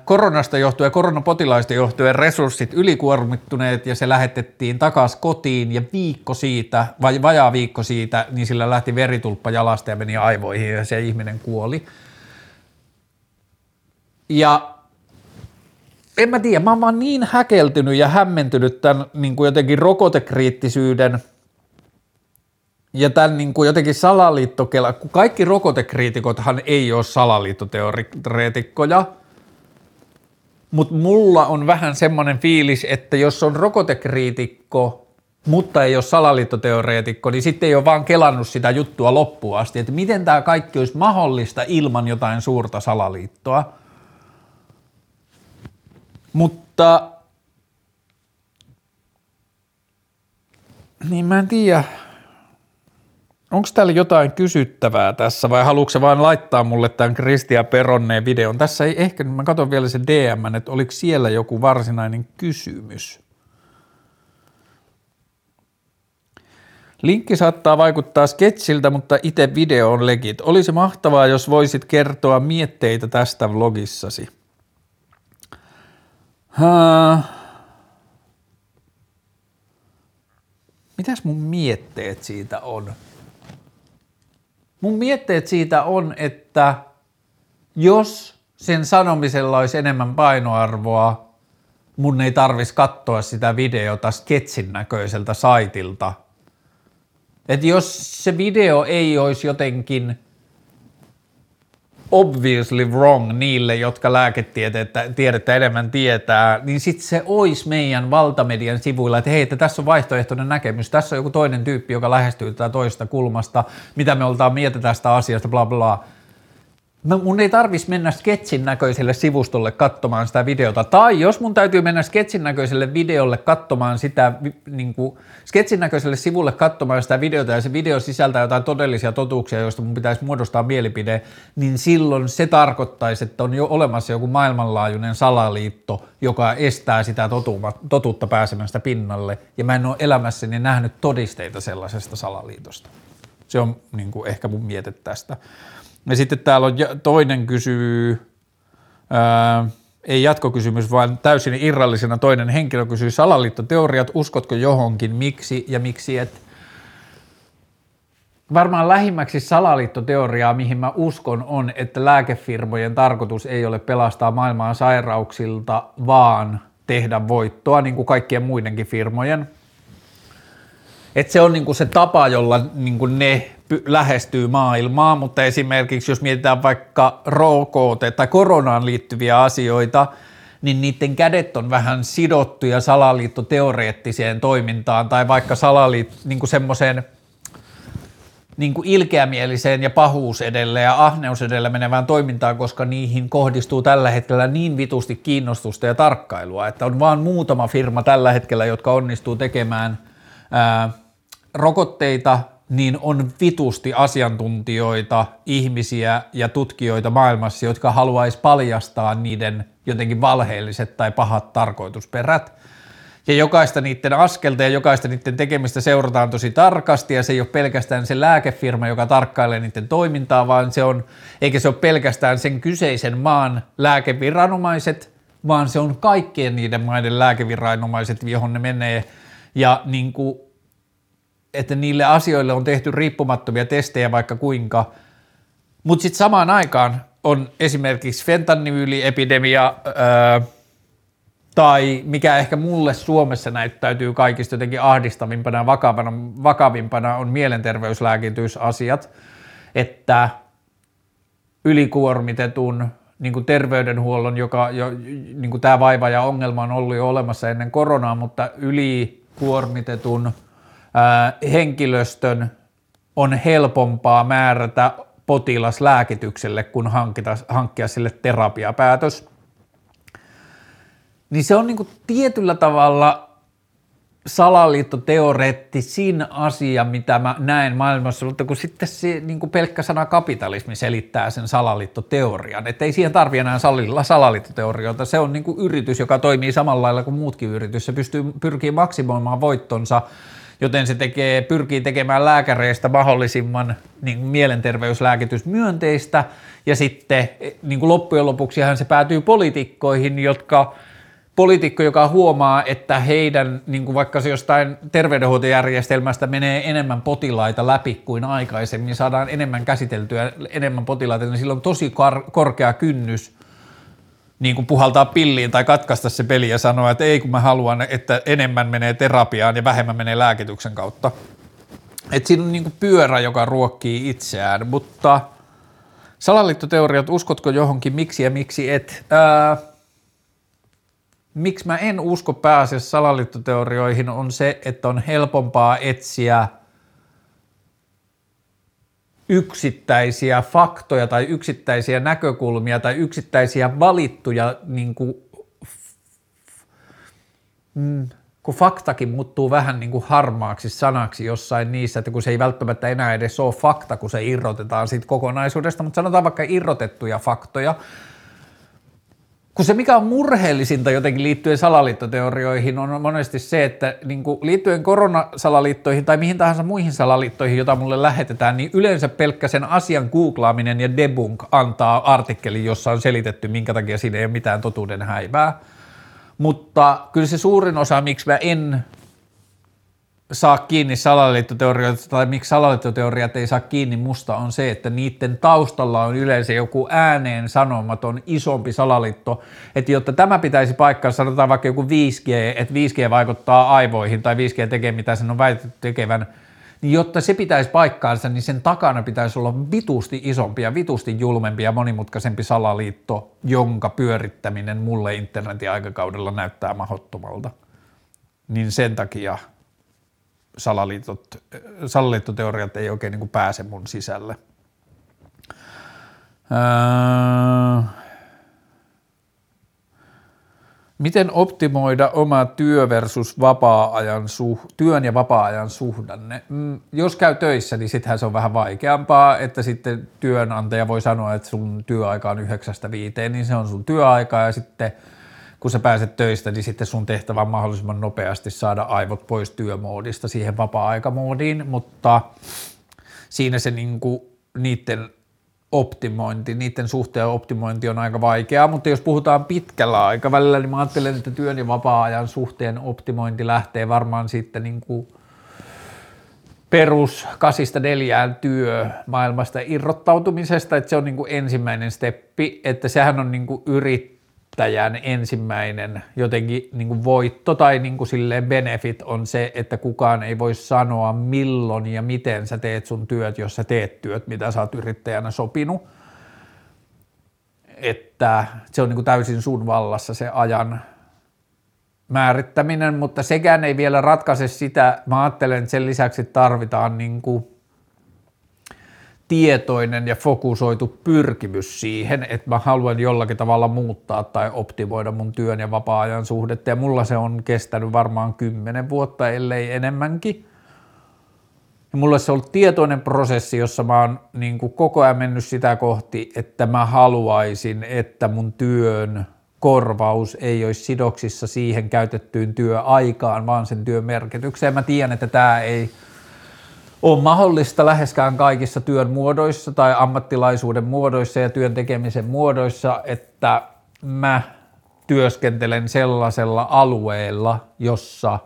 koronasta johtuen koronapotilaista johtuen resurssit ylikuormittuneet ja se lähetettiin takaisin kotiin ja viikko siitä, vai vajaa viikko siitä, niin sillä lähti veritulppa jalasta ja meni aivoihin ja se ihminen kuoli. Ja en mä tiedä, mä oon vaan niin häkeltynyt ja hämmentynyt tämän niin kuin jotenkin rokotekriittisyyden ja tämän niin kuin jotenkin salaliittokela, kun kaikki rokotekriitikothan ei ole salaliittoteoreetikkoja, mutta mulla on vähän semmoinen fiilis, että jos on rokotekriitikko, mutta ei ole salaliittoteoreetikko, niin sitten ei ole vaan kelannut sitä juttua loppuun asti, että miten tämä kaikki olisi mahdollista ilman jotain suurta salaliittoa. Mutta niin mä en tiedä, onko täällä jotain kysyttävää tässä vai haluatko se vain laittaa mulle tämän Kristian Peronneen videon? Tässä ei ehkä, mä katson vielä se DM, että oliko siellä joku varsinainen kysymys. Linkki saattaa vaikuttaa sketsiltä, mutta itse video on legit. Olisi mahtavaa, jos voisit kertoa mietteitä tästä vlogissasi. Uh, mitäs mun mietteet siitä on? Mun mietteet siitä on, että jos sen sanomisella olisi enemmän painoarvoa, mun ei tarvis katsoa sitä videota sketsin näköiseltä saitilta. Että jos se video ei olisi jotenkin – obviously wrong niille, jotka lääketiedettä enemmän tietää, niin sitten se olisi meidän valtamedian sivuilla, että hei, että tässä on vaihtoehtoinen näkemys, tässä on joku toinen tyyppi, joka lähestyy tätä toista kulmasta, mitä me oltaan mieltä tästä asiasta, bla bla. Mun ei tarvitsisi mennä sketsin näköiselle sivustolle katsomaan sitä videota, tai jos mun täytyy mennä sketsin näköiselle videolle katsomaan sitä, niin kuin, sketsin näköiselle sivulle katsomaan sitä videota, ja se video sisältää jotain todellisia totuuksia, joista mun pitäisi muodostaa mielipide, niin silloin se tarkoittaisi, että on jo olemassa joku maailmanlaajuinen salaliitto, joka estää sitä totuuma, totuutta pääsemästä pinnalle, ja mä en ole elämässäni nähnyt todisteita sellaisesta salaliitosta. Se on niin kuin, ehkä mun miete tästä. Ja sitten täällä on toinen kysyy, ää, ei jatkokysymys, vaan täysin irrallisena toinen henkilö kysyy salaliittoteoriat, uskotko johonkin, miksi ja miksi et? Varmaan lähimmäksi salaliittoteoriaa, mihin mä uskon, on, että lääkefirmojen tarkoitus ei ole pelastaa maailmaa sairauksilta, vaan tehdä voittoa, niin kuin kaikkien muidenkin firmojen. Et se on niin kuin se tapa, jolla niin kuin ne lähestyy maailmaa, mutta esimerkiksi jos mietitään vaikka rokote tai koronaan liittyviä asioita, niin niiden kädet on vähän sidottuja salaliittoteoreettiseen toimintaan tai vaikka salaliit, niin kuin semmoiseen niin kuin ilkeämieliseen ja pahuus edelle ja ahneus edelle menevään toimintaan, koska niihin kohdistuu tällä hetkellä niin vitusti kiinnostusta ja tarkkailua, että on vain muutama firma tällä hetkellä, jotka onnistuu tekemään ää, rokotteita niin on vitusti asiantuntijoita, ihmisiä ja tutkijoita maailmassa, jotka haluaisi paljastaa niiden jotenkin valheelliset tai pahat tarkoitusperät. Ja jokaista niiden askelta ja jokaista niiden tekemistä seurataan tosi tarkasti ja se ei ole pelkästään se lääkefirma, joka tarkkailee niiden toimintaa, vaan se on, eikä se ole pelkästään sen kyseisen maan lääkeviranomaiset, vaan se on kaikkien niiden maiden lääkeviranomaiset, johon ne menee. Ja niin kuin että niille asioille on tehty riippumattomia testejä vaikka kuinka, mutta sitten samaan aikaan on esimerkiksi fentanyyliepidemia öö, tai mikä ehkä mulle Suomessa näyttäytyy kaikista jotenkin ahdistavimpana vakavana, vakavimpana on mielenterveyslääkitysasiat, että ylikuormitetun niin kuin terveydenhuollon, joka jo, niin kuin tämä vaiva ja ongelma on ollut jo olemassa ennen koronaa, mutta yli kuormitetun ää, henkilöstön on helpompaa määrätä potilas lääkitykselle, kun hankita, hankkia sille terapiapäätös. Niin se on niin kuin tietyllä tavalla salaliittoteoreettisin asia, mitä mä näen maailmassa, mutta kun sitten se niin kuin pelkkä sana kapitalismi selittää sen salaliittoteorian, että ei siihen tarvi enää salaliittoteorioita, se on niin yritys, joka toimii samalla lailla kuin muutkin yritys, se pystyy, pyrkii maksimoimaan voittonsa, joten se tekee, pyrkii tekemään lääkäreistä mahdollisimman niin mielenterveyslääkitysmyönteistä, ja sitten niin kuin loppujen lopuksi se päätyy poliitikkoihin, jotka – poliitikko, joka huomaa, että heidän, niin kuin vaikka se jostain terveydenhuoltojärjestelmästä menee enemmän potilaita läpi kuin aikaisemmin, saadaan enemmän käsiteltyä, enemmän potilaita, niin sillä on tosi kar- korkea kynnys niin kuin puhaltaa pilliin tai katkaista se peli ja sanoa, että ei kun mä haluan, että enemmän menee terapiaan ja vähemmän menee lääkityksen kautta. Et siinä on niin kuin pyörä, joka ruokkii itseään, mutta salaliittoteoriat, uskotko johonkin, miksi ja miksi et? Ää, miksi mä en usko pääasiassa salaliittoteorioihin on se, että on helpompaa etsiä yksittäisiä faktoja tai yksittäisiä näkökulmia tai yksittäisiä valittuja, niin kuin, mm, kun faktakin muuttuu vähän niin kuin harmaaksi sanaksi jossain niissä, että kun se ei välttämättä enää edes ole fakta, kun se irrotetaan siitä kokonaisuudesta, mutta sanotaan vaikka irrotettuja faktoja, kun se mikä on murheellisinta jotenkin liittyen salaliittoteorioihin on monesti se, että niin kuin liittyen koronasalaliittoihin tai mihin tahansa muihin salaliittoihin, joita mulle lähetetään, niin yleensä pelkkä sen asian googlaaminen ja debunk antaa artikkeli, jossa on selitetty, minkä takia siinä ei ole mitään totuuden häivää. Mutta kyllä se suurin osa, miksi mä en saa kiinni salaliittoteorioita tai miksi salaliittoteoriat ei saa kiinni musta on se, että niiden taustalla on yleensä joku ääneen sanomaton isompi salaliitto, että jotta tämä pitäisi paikkaa, sanotaan vaikka joku 5G, että 5G vaikuttaa aivoihin tai 5G tekee mitä sen on väitetty tekevän, niin jotta se pitäisi paikkaansa, niin sen takana pitäisi olla vitusti isompi ja vitusti julmempi ja monimutkaisempi salaliitto, jonka pyörittäminen mulle internetin aikakaudella näyttää mahdottomalta. Niin sen takia salaliitot, salaliittoteoriat ei oikein niin kuin pääse mun sisälle. Öö, miten optimoida oma työ versus vapaa-ajan suh, työn ja vapaa-ajan suhdanne? Mm, jos käy töissä, niin sittenhän se on vähän vaikeampaa, että sitten työnantaja voi sanoa, että sun työaika on yhdeksästä viiteen, niin se on sun työaika ja sitten – kun sä pääset töistä, niin sitten sun tehtävä on mahdollisimman nopeasti saada aivot pois työmoodista siihen vapaa-aikamoodiin, mutta siinä se niinku, niiden optimointi, niiden suhteen optimointi on aika vaikeaa, mutta jos puhutaan pitkällä aikavälillä, niin mä ajattelen, että työn ja vapaa-ajan suhteen optimointi lähtee varmaan sitten niin kuin perus kasista neljään työ maailmasta irrottautumisesta, että se on niin kuin ensimmäinen steppi, että sehän on niin kuin yrittäjän ensimmäinen jotenkin niin kuin voitto tai niin kuin silleen benefit on se, että kukaan ei voi sanoa milloin ja miten sä teet sun työt, jos sä teet työt, mitä sä oot yrittäjänä sopinut. Että se on niin kuin täysin sun vallassa se ajan määrittäminen, mutta sekään ei vielä ratkaise sitä. Mä ajattelen, että sen lisäksi tarvitaan niin kuin tietoinen ja fokusoitu pyrkimys siihen, että mä haluan jollakin tavalla muuttaa tai optimoida mun työn ja vapaa-ajan suhdetta. Ja mulla se on kestänyt varmaan kymmenen vuotta, ellei enemmänkin. Ja mulla se on ollut tietoinen prosessi, jossa mä oon niin kuin koko ajan mennyt sitä kohti, että mä haluaisin, että mun työn korvaus ei olisi sidoksissa siihen käytettyyn työaikaan, vaan sen työn merkitykseen. Mä tiedän, että tämä ei – on mahdollista läheskään kaikissa työn muodoissa tai ammattilaisuuden muodoissa ja työn tekemisen muodoissa, että mä työskentelen sellaisella alueella, jossa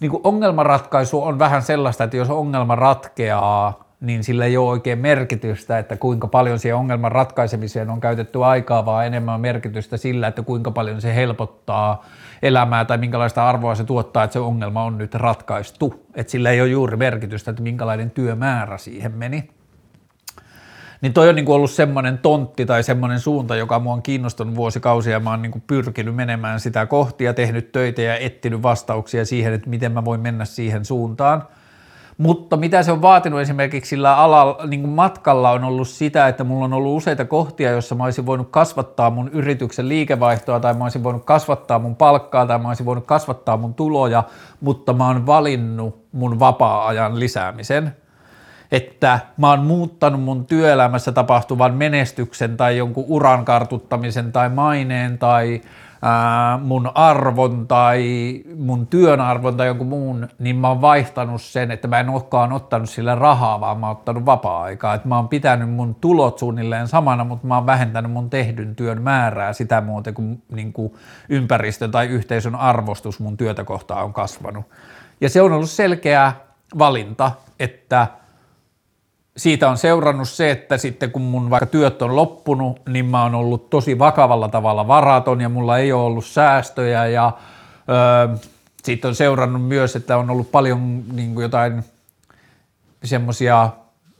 niin ongelmanratkaisu on vähän sellaista, että jos ongelma ratkeaa, niin sillä ei ole oikein merkitystä, että kuinka paljon siihen ongelman ratkaisemiseen on käytetty aikaa, vaan enemmän merkitystä sillä, että kuinka paljon se helpottaa elämää tai minkälaista arvoa se tuottaa, että se ongelma on nyt ratkaistu. Että sillä ei ole juuri merkitystä, että minkälainen työmäärä siihen meni. Niin toi on niin ollut semmoinen tontti tai semmoinen suunta, joka mua on kiinnostunut vuosikausia ja mä oon niin pyrkinyt menemään sitä kohti ja tehnyt töitä ja etsinyt vastauksia siihen, että miten mä voin mennä siihen suuntaan. Mutta mitä se on vaatinut esimerkiksi sillä alalla, niin kuin matkalla on ollut sitä, että mulla on ollut useita kohtia, joissa mä olisin voinut kasvattaa mun yrityksen liikevaihtoa tai mä olisin voinut kasvattaa mun palkkaa tai mä olisin voinut kasvattaa mun tuloja, mutta mä oon valinnut mun vapaa-ajan lisäämisen – että mä oon muuttanut mun työelämässä tapahtuvan menestyksen tai jonkun uran kartuttamisen tai maineen tai mun arvon tai mun työn arvon tai jonkun muun, niin mä oon vaihtanut sen, että mä en olekaan ottanut sillä rahaa, vaan mä oon ottanut vapaa-aikaa. Että mä oon pitänyt mun tulot suunnilleen samana, mutta mä oon vähentänyt mun tehdyn työn määrää sitä muuten, kun niin kuin tai yhteisön arvostus mun työtä kohtaan on kasvanut. Ja se on ollut selkeä valinta, että – siitä on seurannut se, että sitten kun mun vaikka työt on loppunut, niin mä oon ollut tosi vakavalla tavalla varaton ja mulla ei ole ollut säästöjä ja öö, siitä on seurannut myös, että on ollut paljon niin kuin jotain semmoisia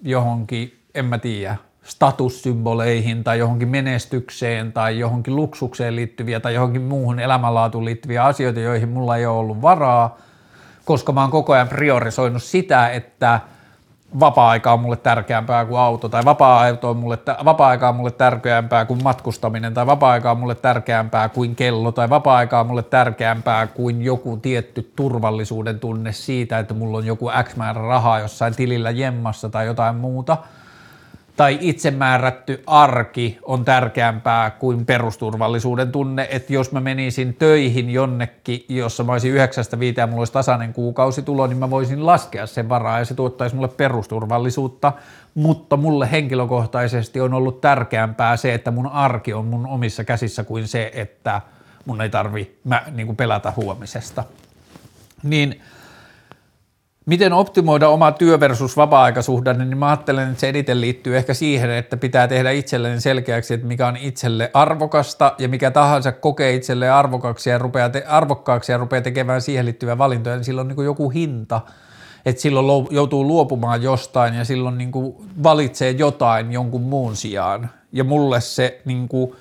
johonkin, en mä tiedä, statussymboleihin tai johonkin menestykseen tai johonkin luksukseen liittyviä tai johonkin muuhun elämänlaatuun liittyviä asioita, joihin mulla ei ole ollut varaa, koska mä oon koko ajan priorisoinut sitä, että – vapaa-aika on mulle tärkeämpää kuin auto, tai vapaa-aika on mulle, vapaa-aika on mulle tärkeämpää kuin matkustaminen, tai vapaa-aika on mulle tärkeämpää kuin kello, tai vapaa-aika on mulle tärkeämpää kuin joku tietty turvallisuuden tunne siitä, että mulla on joku X määrä rahaa jossain tilillä jemmassa tai jotain muuta – tai itsemäärätty arki on tärkeämpää kuin perusturvallisuuden tunne, että jos mä menisin töihin jonnekin, jossa mä olisin 9 viiteen ja mulla olisi tasainen kuukausitulo, niin mä voisin laskea sen varaa ja se tuottaisi mulle perusturvallisuutta, mutta mulle henkilökohtaisesti on ollut tärkeämpää se, että mun arki on mun omissa käsissä kuin se, että mun ei tarvi mä, niin kuin pelätä huomisesta. Niin – miten optimoida oma työ versus vapaa-aikasuhdanne, niin mä ajattelen, että se eniten liittyy ehkä siihen, että pitää tehdä itselleen selkeäksi, että mikä on itselle arvokasta ja mikä tahansa kokee itselleen arvokkaaksi ja rupeaa, te- arvokkaaksi ja rupeaa tekemään siihen liittyviä valintoja, niin silloin on niin joku hinta, että silloin joutuu luopumaan jostain ja silloin niin valitsee jotain jonkun muun sijaan. Ja mulle se niin kuin,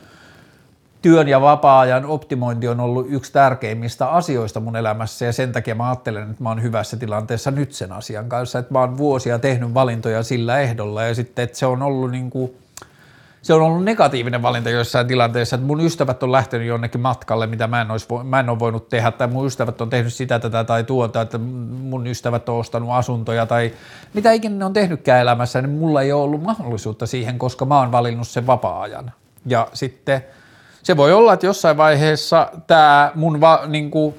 työn ja vapaa-ajan optimointi on ollut yksi tärkeimmistä asioista mun elämässä ja sen takia mä ajattelen, että mä oon hyvässä tilanteessa nyt sen asian kanssa, että mä oon vuosia tehnyt valintoja sillä ehdolla ja sitten, että se on ollut niin kuin, se on ollut negatiivinen valinta joissain tilanteissa, että mun ystävät on lähtenyt jonnekin matkalle, mitä mä en, olisi, mä en ole voinut tehdä, tai mun ystävät on tehnyt sitä, tätä tai tuota, että mun ystävät on ostanut asuntoja tai mitä ikinä ne on tehnytkään elämässä, niin mulla ei ole ollut mahdollisuutta siihen, koska mä oon valinnut sen vapaa-ajan. Ja sitten – se voi olla, että jossain vaiheessa tämä mun, va, niin kuin,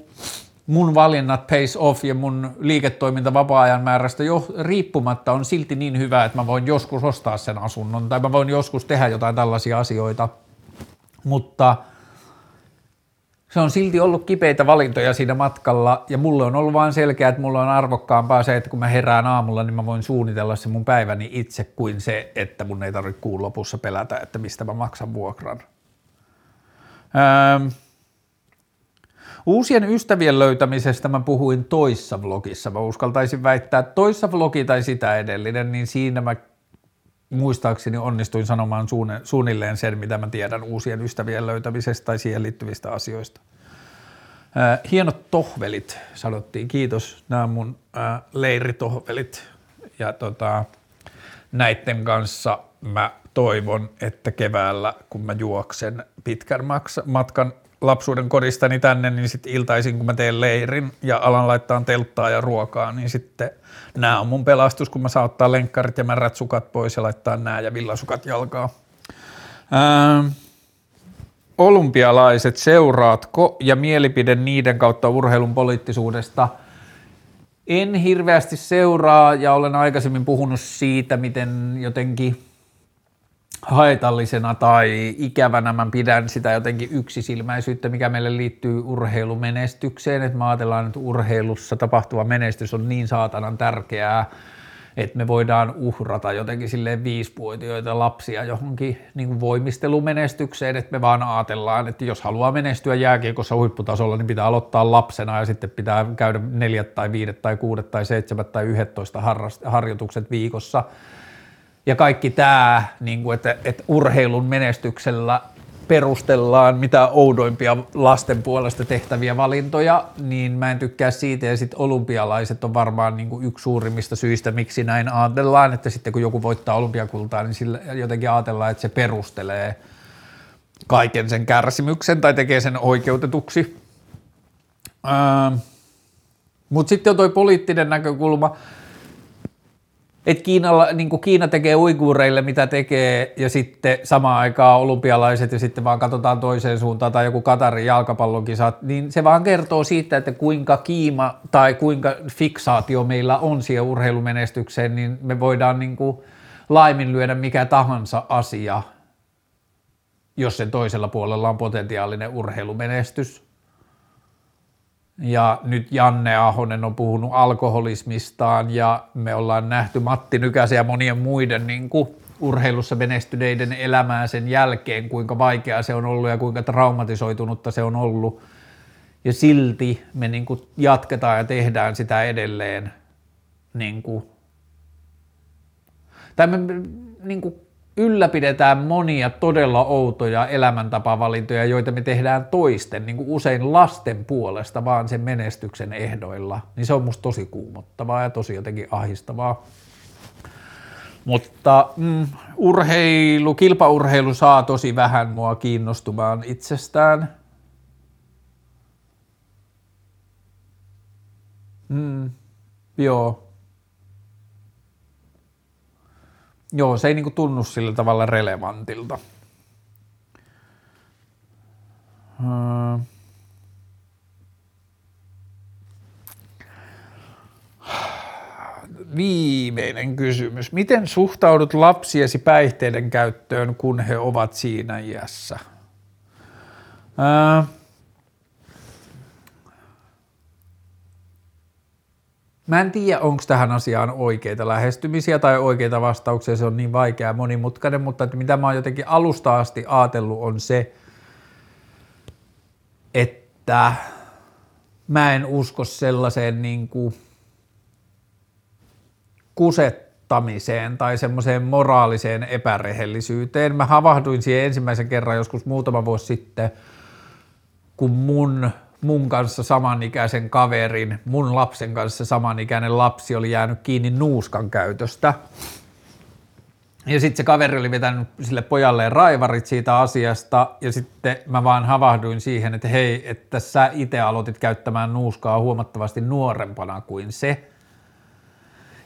mun valinnat pays off ja mun liiketoiminta vapaa-ajan määrästä jo riippumatta on silti niin hyvä, että mä voin joskus ostaa sen asunnon tai mä voin joskus tehdä jotain tällaisia asioita, mutta se on silti ollut kipeitä valintoja siinä matkalla ja mulle on ollut vain selkeää, että mulle on arvokkaampaa se, että kun mä herään aamulla, niin mä voin suunnitella se mun päiväni itse kuin se, että mun ei tarvitse kuun lopussa pelätä, että mistä mä maksan vuokran. Ähm, uusien ystävien löytämisestä mä puhuin toissa vlogissa. Mä uskaltaisin väittää, että toissa vlogi tai sitä edellinen, niin siinä mä muistaakseni onnistuin sanomaan suunnilleen sen, mitä mä tiedän uusien ystävien löytämisestä tai siihen liittyvistä asioista. Äh, hienot tohvelit, sanottiin. Kiitos. Nämä on mun äh, leiritohvelit. Ja tota, näiden kanssa mä toivon, että keväällä, kun mä juoksen pitkän matkan lapsuuden kodistani tänne, niin sitten iltaisin, kun mä teen leirin ja alan laittaa telttaa ja ruokaa, niin sitten nämä on mun pelastus, kun mä saan ottaa lenkkarit ja märät sukat pois ja laittaa nämä ja villasukat jalkaa. Ää, ähm, olympialaiset, seuraatko ja mielipide niiden kautta urheilun poliittisuudesta? En hirveästi seuraa ja olen aikaisemmin puhunut siitä, miten jotenkin haitallisena tai ikävänä mä pidän sitä jotenkin yksisilmäisyyttä, mikä meille liittyy urheilumenestykseen, että me ajatellaan, että urheilussa tapahtuva menestys on niin saatanan tärkeää, että me voidaan uhrata jotenkin silleen viisivuotiaita lapsia johonkin niin kuin voimistelumenestykseen, että me vaan ajatellaan, että jos haluaa menestyä jääkiekossa huipputasolla, niin pitää aloittaa lapsena ja sitten pitää käydä neljät tai viidet tai kuudet tai seitsemät tai yhdentoista harjoitukset viikossa – ja kaikki tämä, niin kuin, että, että urheilun menestyksellä perustellaan mitä oudoimpia lasten puolesta tehtäviä valintoja, niin mä en tykkää siitä. Ja sitten olympialaiset on varmaan niin kuin yksi suurimmista syistä, miksi näin ajatellaan, että sitten kun joku voittaa olympiakultaa, niin sillä jotenkin ajatellaan, että se perustelee kaiken sen kärsimyksen tai tekee sen oikeutetuksi. Öö, Mutta sitten on toi poliittinen näkökulma, että Kiinalla, niin Kiina tekee uiguureille mitä tekee ja sitten samaan aikaan olympialaiset ja sitten vaan katsotaan toiseen suuntaan tai joku Katarin jalkapallokisat, niin se vaan kertoo siitä, että kuinka kiima tai kuinka fiksaatio meillä on siihen urheilumenestykseen, niin me voidaan niin kuin laiminlyödä mikä tahansa asia, jos sen toisella puolella on potentiaalinen urheilumenestys. Ja nyt Janne Ahonen on puhunut alkoholismistaan ja me ollaan nähty Matti Nykäsen ja monien muiden niin kuin urheilussa menestyneiden elämää sen jälkeen, kuinka vaikeaa se on ollut ja kuinka traumatisoitunutta se on ollut. Ja silti me niin kuin jatketaan ja tehdään sitä edelleen. Niin kuin, tai me niin kuin ylläpidetään monia todella outoja elämäntapavalintoja, joita me tehdään toisten, niin kuin usein lasten puolesta, vaan sen menestyksen ehdoilla, niin se on musta tosi kuumottavaa ja tosi jotenkin ahistavaa. Mutta mm, urheilu, kilpaurheilu saa tosi vähän mua kiinnostumaan itsestään. Mm, joo. Joo, se ei niinku tunnu sillä tavalla relevantilta. Hmm. Viimeinen kysymys. Miten suhtaudut lapsiesi päihteiden käyttöön, kun he ovat siinä iässä? Ää, Mä en tiedä, onko tähän asiaan oikeita lähestymisiä tai oikeita vastauksia, se on niin vaikea ja monimutkainen, mutta että mitä mä oon jotenkin alusta asti ajatellut on se, että mä en usko sellaiseen niin kuin kusettamiseen tai semmoiseen moraaliseen epärehellisyyteen. Mä havahduin siihen ensimmäisen kerran joskus muutama vuosi sitten, kun mun mun kanssa samanikäisen kaverin, mun lapsen kanssa samanikäinen lapsi oli jäänyt kiinni nuuskan käytöstä. Ja sitten se kaveri oli vetänyt sille pojalleen raivarit siitä asiasta, ja sitten mä vaan havahduin siihen, että hei, että sä itse aloitit käyttämään nuuskaa huomattavasti nuorempana kuin se.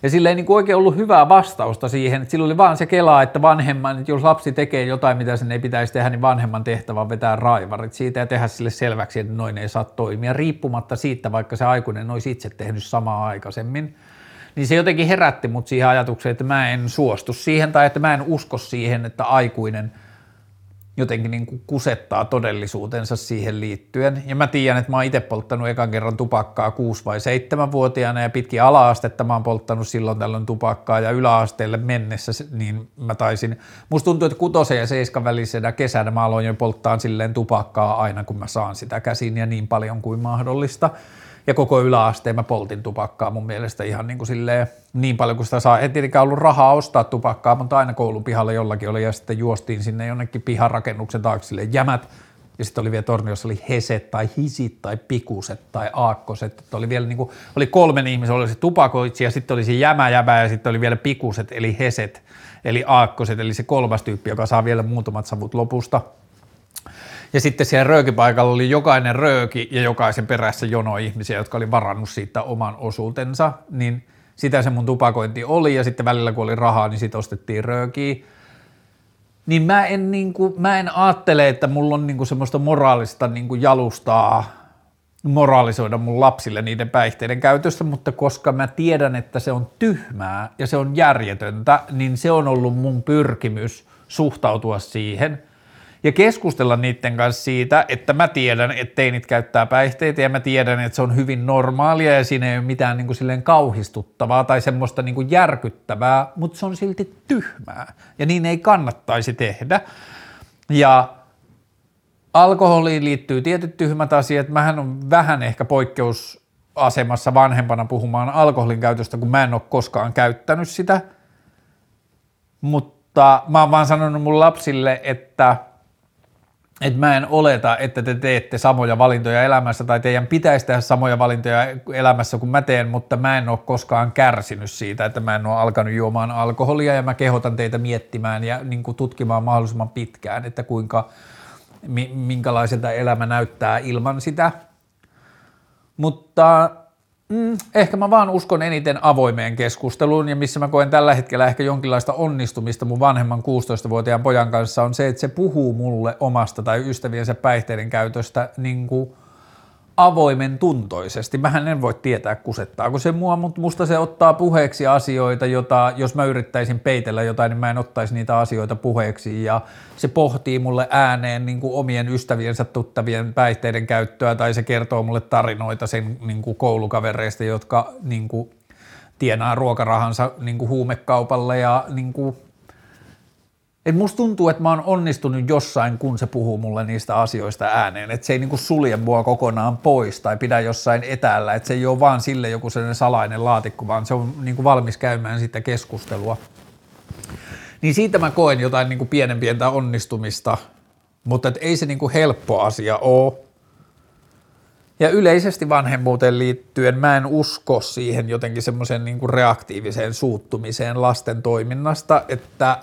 Ja sillä ei niin oikein ollut hyvää vastausta siihen, että sillä oli vaan se kelaa, että vanhemman, että jos lapsi tekee jotain, mitä sen ei pitäisi tehdä, niin vanhemman tehtävä on vetää raivarit siitä ja tehdä sille selväksi, että noin ei saa toimia, riippumatta siitä, vaikka se aikuinen olisi itse tehnyt samaa aikaisemmin. Niin se jotenkin herätti mut siihen ajatukseen, että mä en suostu siihen tai että mä en usko siihen, että aikuinen – jotenkin niin kuin kusettaa todellisuutensa siihen liittyen. Ja mä tiedän, että mä oon itse polttanut ekan kerran tupakkaa 6- vai 7-vuotiaana ja pitkin ala-astetta mä oon polttanut silloin tällöin tupakkaa ja yläasteelle mennessä, niin mä taisin, musta tuntuu, että kutosen ja seiskan välisenä kesänä mä aloin jo polttaa silleen tupakkaa aina kun mä saan sitä käsin ja niin paljon kuin mahdollista ja koko yläasteen mä poltin tupakkaa mun mielestä ihan niin kuin silleen, niin paljon kuin sitä saa. Ei tietenkään ollut rahaa ostaa tupakkaa, mutta aina koulun pihalla jollakin oli ja sitten juostiin sinne jonnekin piharakennuksen taakse silleen jämät ja sitten oli vielä torniossa oli heset tai hisit tai pikuset tai aakkoset. Että oli vielä niin kuin, oli kolmen ihmisen, oli se tupakoitsija, ja sitten oli se jämä jämä ja sitten oli vielä pikuset eli heset eli aakkoset eli se kolmas tyyppi, joka saa vielä muutamat savut lopusta. Ja sitten siellä röökipaikalla oli jokainen rööki ja jokaisen perässä jono ihmisiä, jotka oli varannut siitä oman osuutensa, niin sitä se mun tupakointi oli ja sitten välillä kun oli rahaa, niin sitten ostettiin röökiä. Niin mä en, niin kuin, mä en ajattele, että mulla on niin kuin semmoista moraalista niin kuin jalustaa moraalisoida mun lapsille niiden päihteiden käytöstä, mutta koska mä tiedän, että se on tyhmää ja se on järjetöntä, niin se on ollut mun pyrkimys suhtautua siihen – ja keskustella niiden kanssa siitä, että mä tiedän, että teinit käyttää päihteitä ja mä tiedän, että se on hyvin normaalia ja siinä ei ole mitään niin kuin silleen kauhistuttavaa tai semmoista niin kuin järkyttävää, mutta se on silti tyhmää ja niin ei kannattaisi tehdä. Ja alkoholiin liittyy tietyt tyhmät asiat. Mähän on vähän ehkä poikkeusasemassa vanhempana puhumaan alkoholin käytöstä, kun mä en ole koskaan käyttänyt sitä – mutta mä oon vaan sanonut mun lapsille, että – että mä en oleta, että te teette samoja valintoja elämässä tai teidän pitäisi tehdä samoja valintoja elämässä kuin mä teen, mutta mä en ole koskaan kärsinyt siitä, että mä en ole alkanut juomaan alkoholia ja mä kehotan teitä miettimään ja niin kuin tutkimaan mahdollisimman pitkään, että kuinka, minkälaiselta elämä näyttää ilman sitä. Mutta Mm, ehkä mä vaan uskon eniten avoimeen keskusteluun ja missä mä koen tällä hetkellä ehkä jonkinlaista onnistumista mun vanhemman 16-vuotiaan pojan kanssa on se, että se puhuu mulle omasta tai ystäviensä päihteiden käytöstä niin kuin avoimen tuntoisesti. Mähän en voi tietää, kusettaako se mua, mutta musta se ottaa puheeksi asioita, jota jos mä yrittäisin peitellä jotain, niin mä en ottaisi niitä asioita puheeksi ja se pohtii mulle ääneen niin kuin omien ystäviensä tuttavien päihteiden käyttöä tai se kertoo mulle tarinoita sen niin kuin koulukavereista, jotka niin kuin tienaa ruokarahansa niin kuin huumekaupalle ja niin kuin et musta tuntuu, että mä oon onnistunut jossain, kun se puhuu mulle niistä asioista ääneen, että se ei niinku sulje mua kokonaan pois tai pidä jossain etäällä, että se ei ole vaan sille joku sellainen salainen laatikko, vaan se on niinku valmis käymään sitä keskustelua. Niin siitä mä koen jotain niinku pienen pientä onnistumista, mutta et ei se niinku helppo asia ole. Ja yleisesti vanhemmuuteen liittyen mä en usko siihen jotenkin semmoiseen niinku reaktiiviseen suuttumiseen lasten toiminnasta, että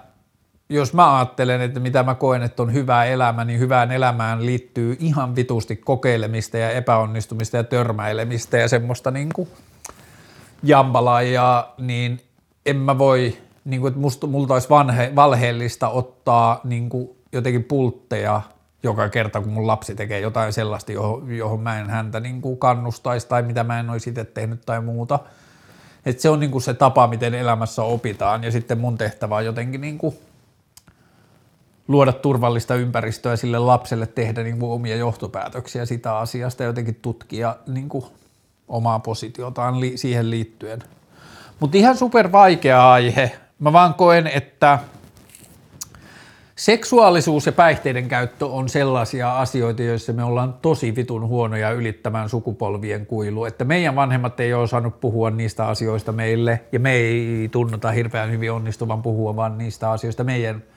jos mä ajattelen, että mitä mä koen, että on hyvä elämä, niin hyvään elämään liittyy ihan vitusti kokeilemista ja epäonnistumista ja törmäilemistä ja semmoista niin kuin jambalaa, niin en mä voi, niin kuin, että musta, multa olisi vanhe, valheellista ottaa niin kuin jotenkin pultteja joka kerta, kun mun lapsi tekee jotain sellaista, johon, johon mä en häntä niin kuin kannustaisi tai mitä mä en olisi itse tehnyt tai muuta. Et se on niin kuin se tapa, miten elämässä opitaan ja sitten mun tehtävä on jotenkin niin kuin luoda turvallista ympäristöä sille lapselle tehdä niin kuin omia johtopäätöksiä sitä asiasta ja jotenkin tutkia niin kuin omaa positiotaan li- siihen liittyen. Mutta ihan super vaikea aihe. Mä vaan koen, että seksuaalisuus ja päihteiden käyttö on sellaisia asioita, joissa me ollaan tosi vitun huonoja ylittämään sukupolvien kuilu, että meidän vanhemmat ei ole osannut puhua niistä asioista meille ja me ei tunnuta hirveän hyvin onnistuvan puhua vaan niistä asioista meidän –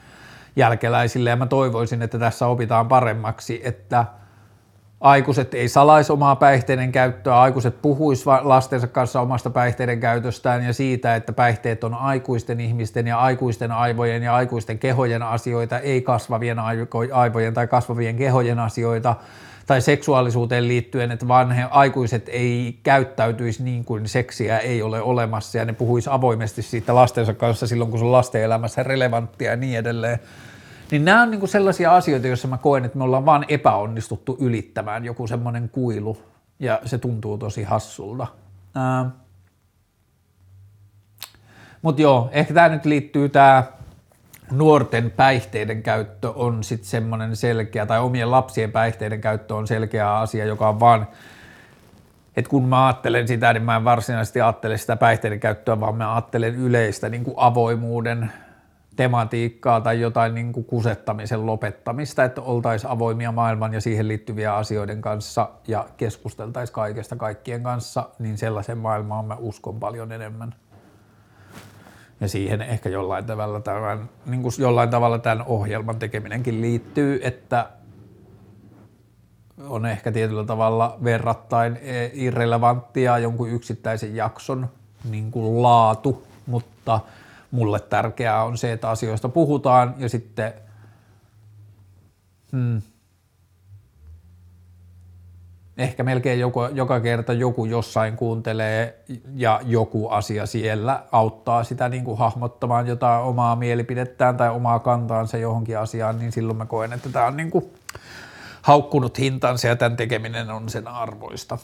jälkeläisille. Ja mä toivoisin, että tässä opitaan paremmaksi, että aikuiset ei salaisi omaa päihteiden käyttöä, aikuiset puhuis lastensa kanssa omasta päihteiden käytöstään ja siitä, että päihteet on aikuisten ihmisten ja aikuisten aivojen ja aikuisten kehojen asioita, ei kasvavien aivojen tai kasvavien kehojen asioita, tai seksuaalisuuteen liittyen, että vanhe aikuiset ei käyttäytyisi niin kuin seksiä ei ole olemassa ja ne puhuisi avoimesti siitä lastensa kanssa silloin, kun se on lasten elämässä relevanttia ja niin edelleen. Niin nämä on niin kuin sellaisia asioita, joissa mä koen, että me ollaan vaan epäonnistuttu ylittämään joku semmoinen kuilu ja se tuntuu tosi hassulta. Mutta joo, ehkä tämä nyt liittyy tämä nuorten päihteiden käyttö on sitten semmoinen selkeä, tai omien lapsien päihteiden käyttö on selkeä asia, joka on vaan, että kun mä ajattelen sitä, niin mä en varsinaisesti ajattele sitä päihteiden käyttöä, vaan mä ajattelen yleistä niin kuin avoimuuden tematiikkaa tai jotain niin kuin kusettamisen lopettamista, että oltaisiin avoimia maailman ja siihen liittyviä asioiden kanssa ja keskusteltaisiin kaikesta kaikkien kanssa, niin sellaisen maailmaan mä uskon paljon enemmän ja siihen ehkä jollain tavalla tämän, niin kuin jollain tavalla tämän ohjelman tekeminenkin liittyy, että on ehkä tietyllä tavalla verrattain e, irrelevanttia jonkun yksittäisen jakson niin kuin laatu, mutta mulle tärkeää on se, että asioista puhutaan ja sitten hmm, ehkä melkein joku, joka kerta joku jossain kuuntelee ja joku asia siellä auttaa sitä niin kuin hahmottamaan jotain omaa mielipidettään tai omaa kantaansa johonkin asiaan, niin silloin mä koen, että tämä on niin kuin haukkunut hintansa ja tämän tekeminen on sen arvoista.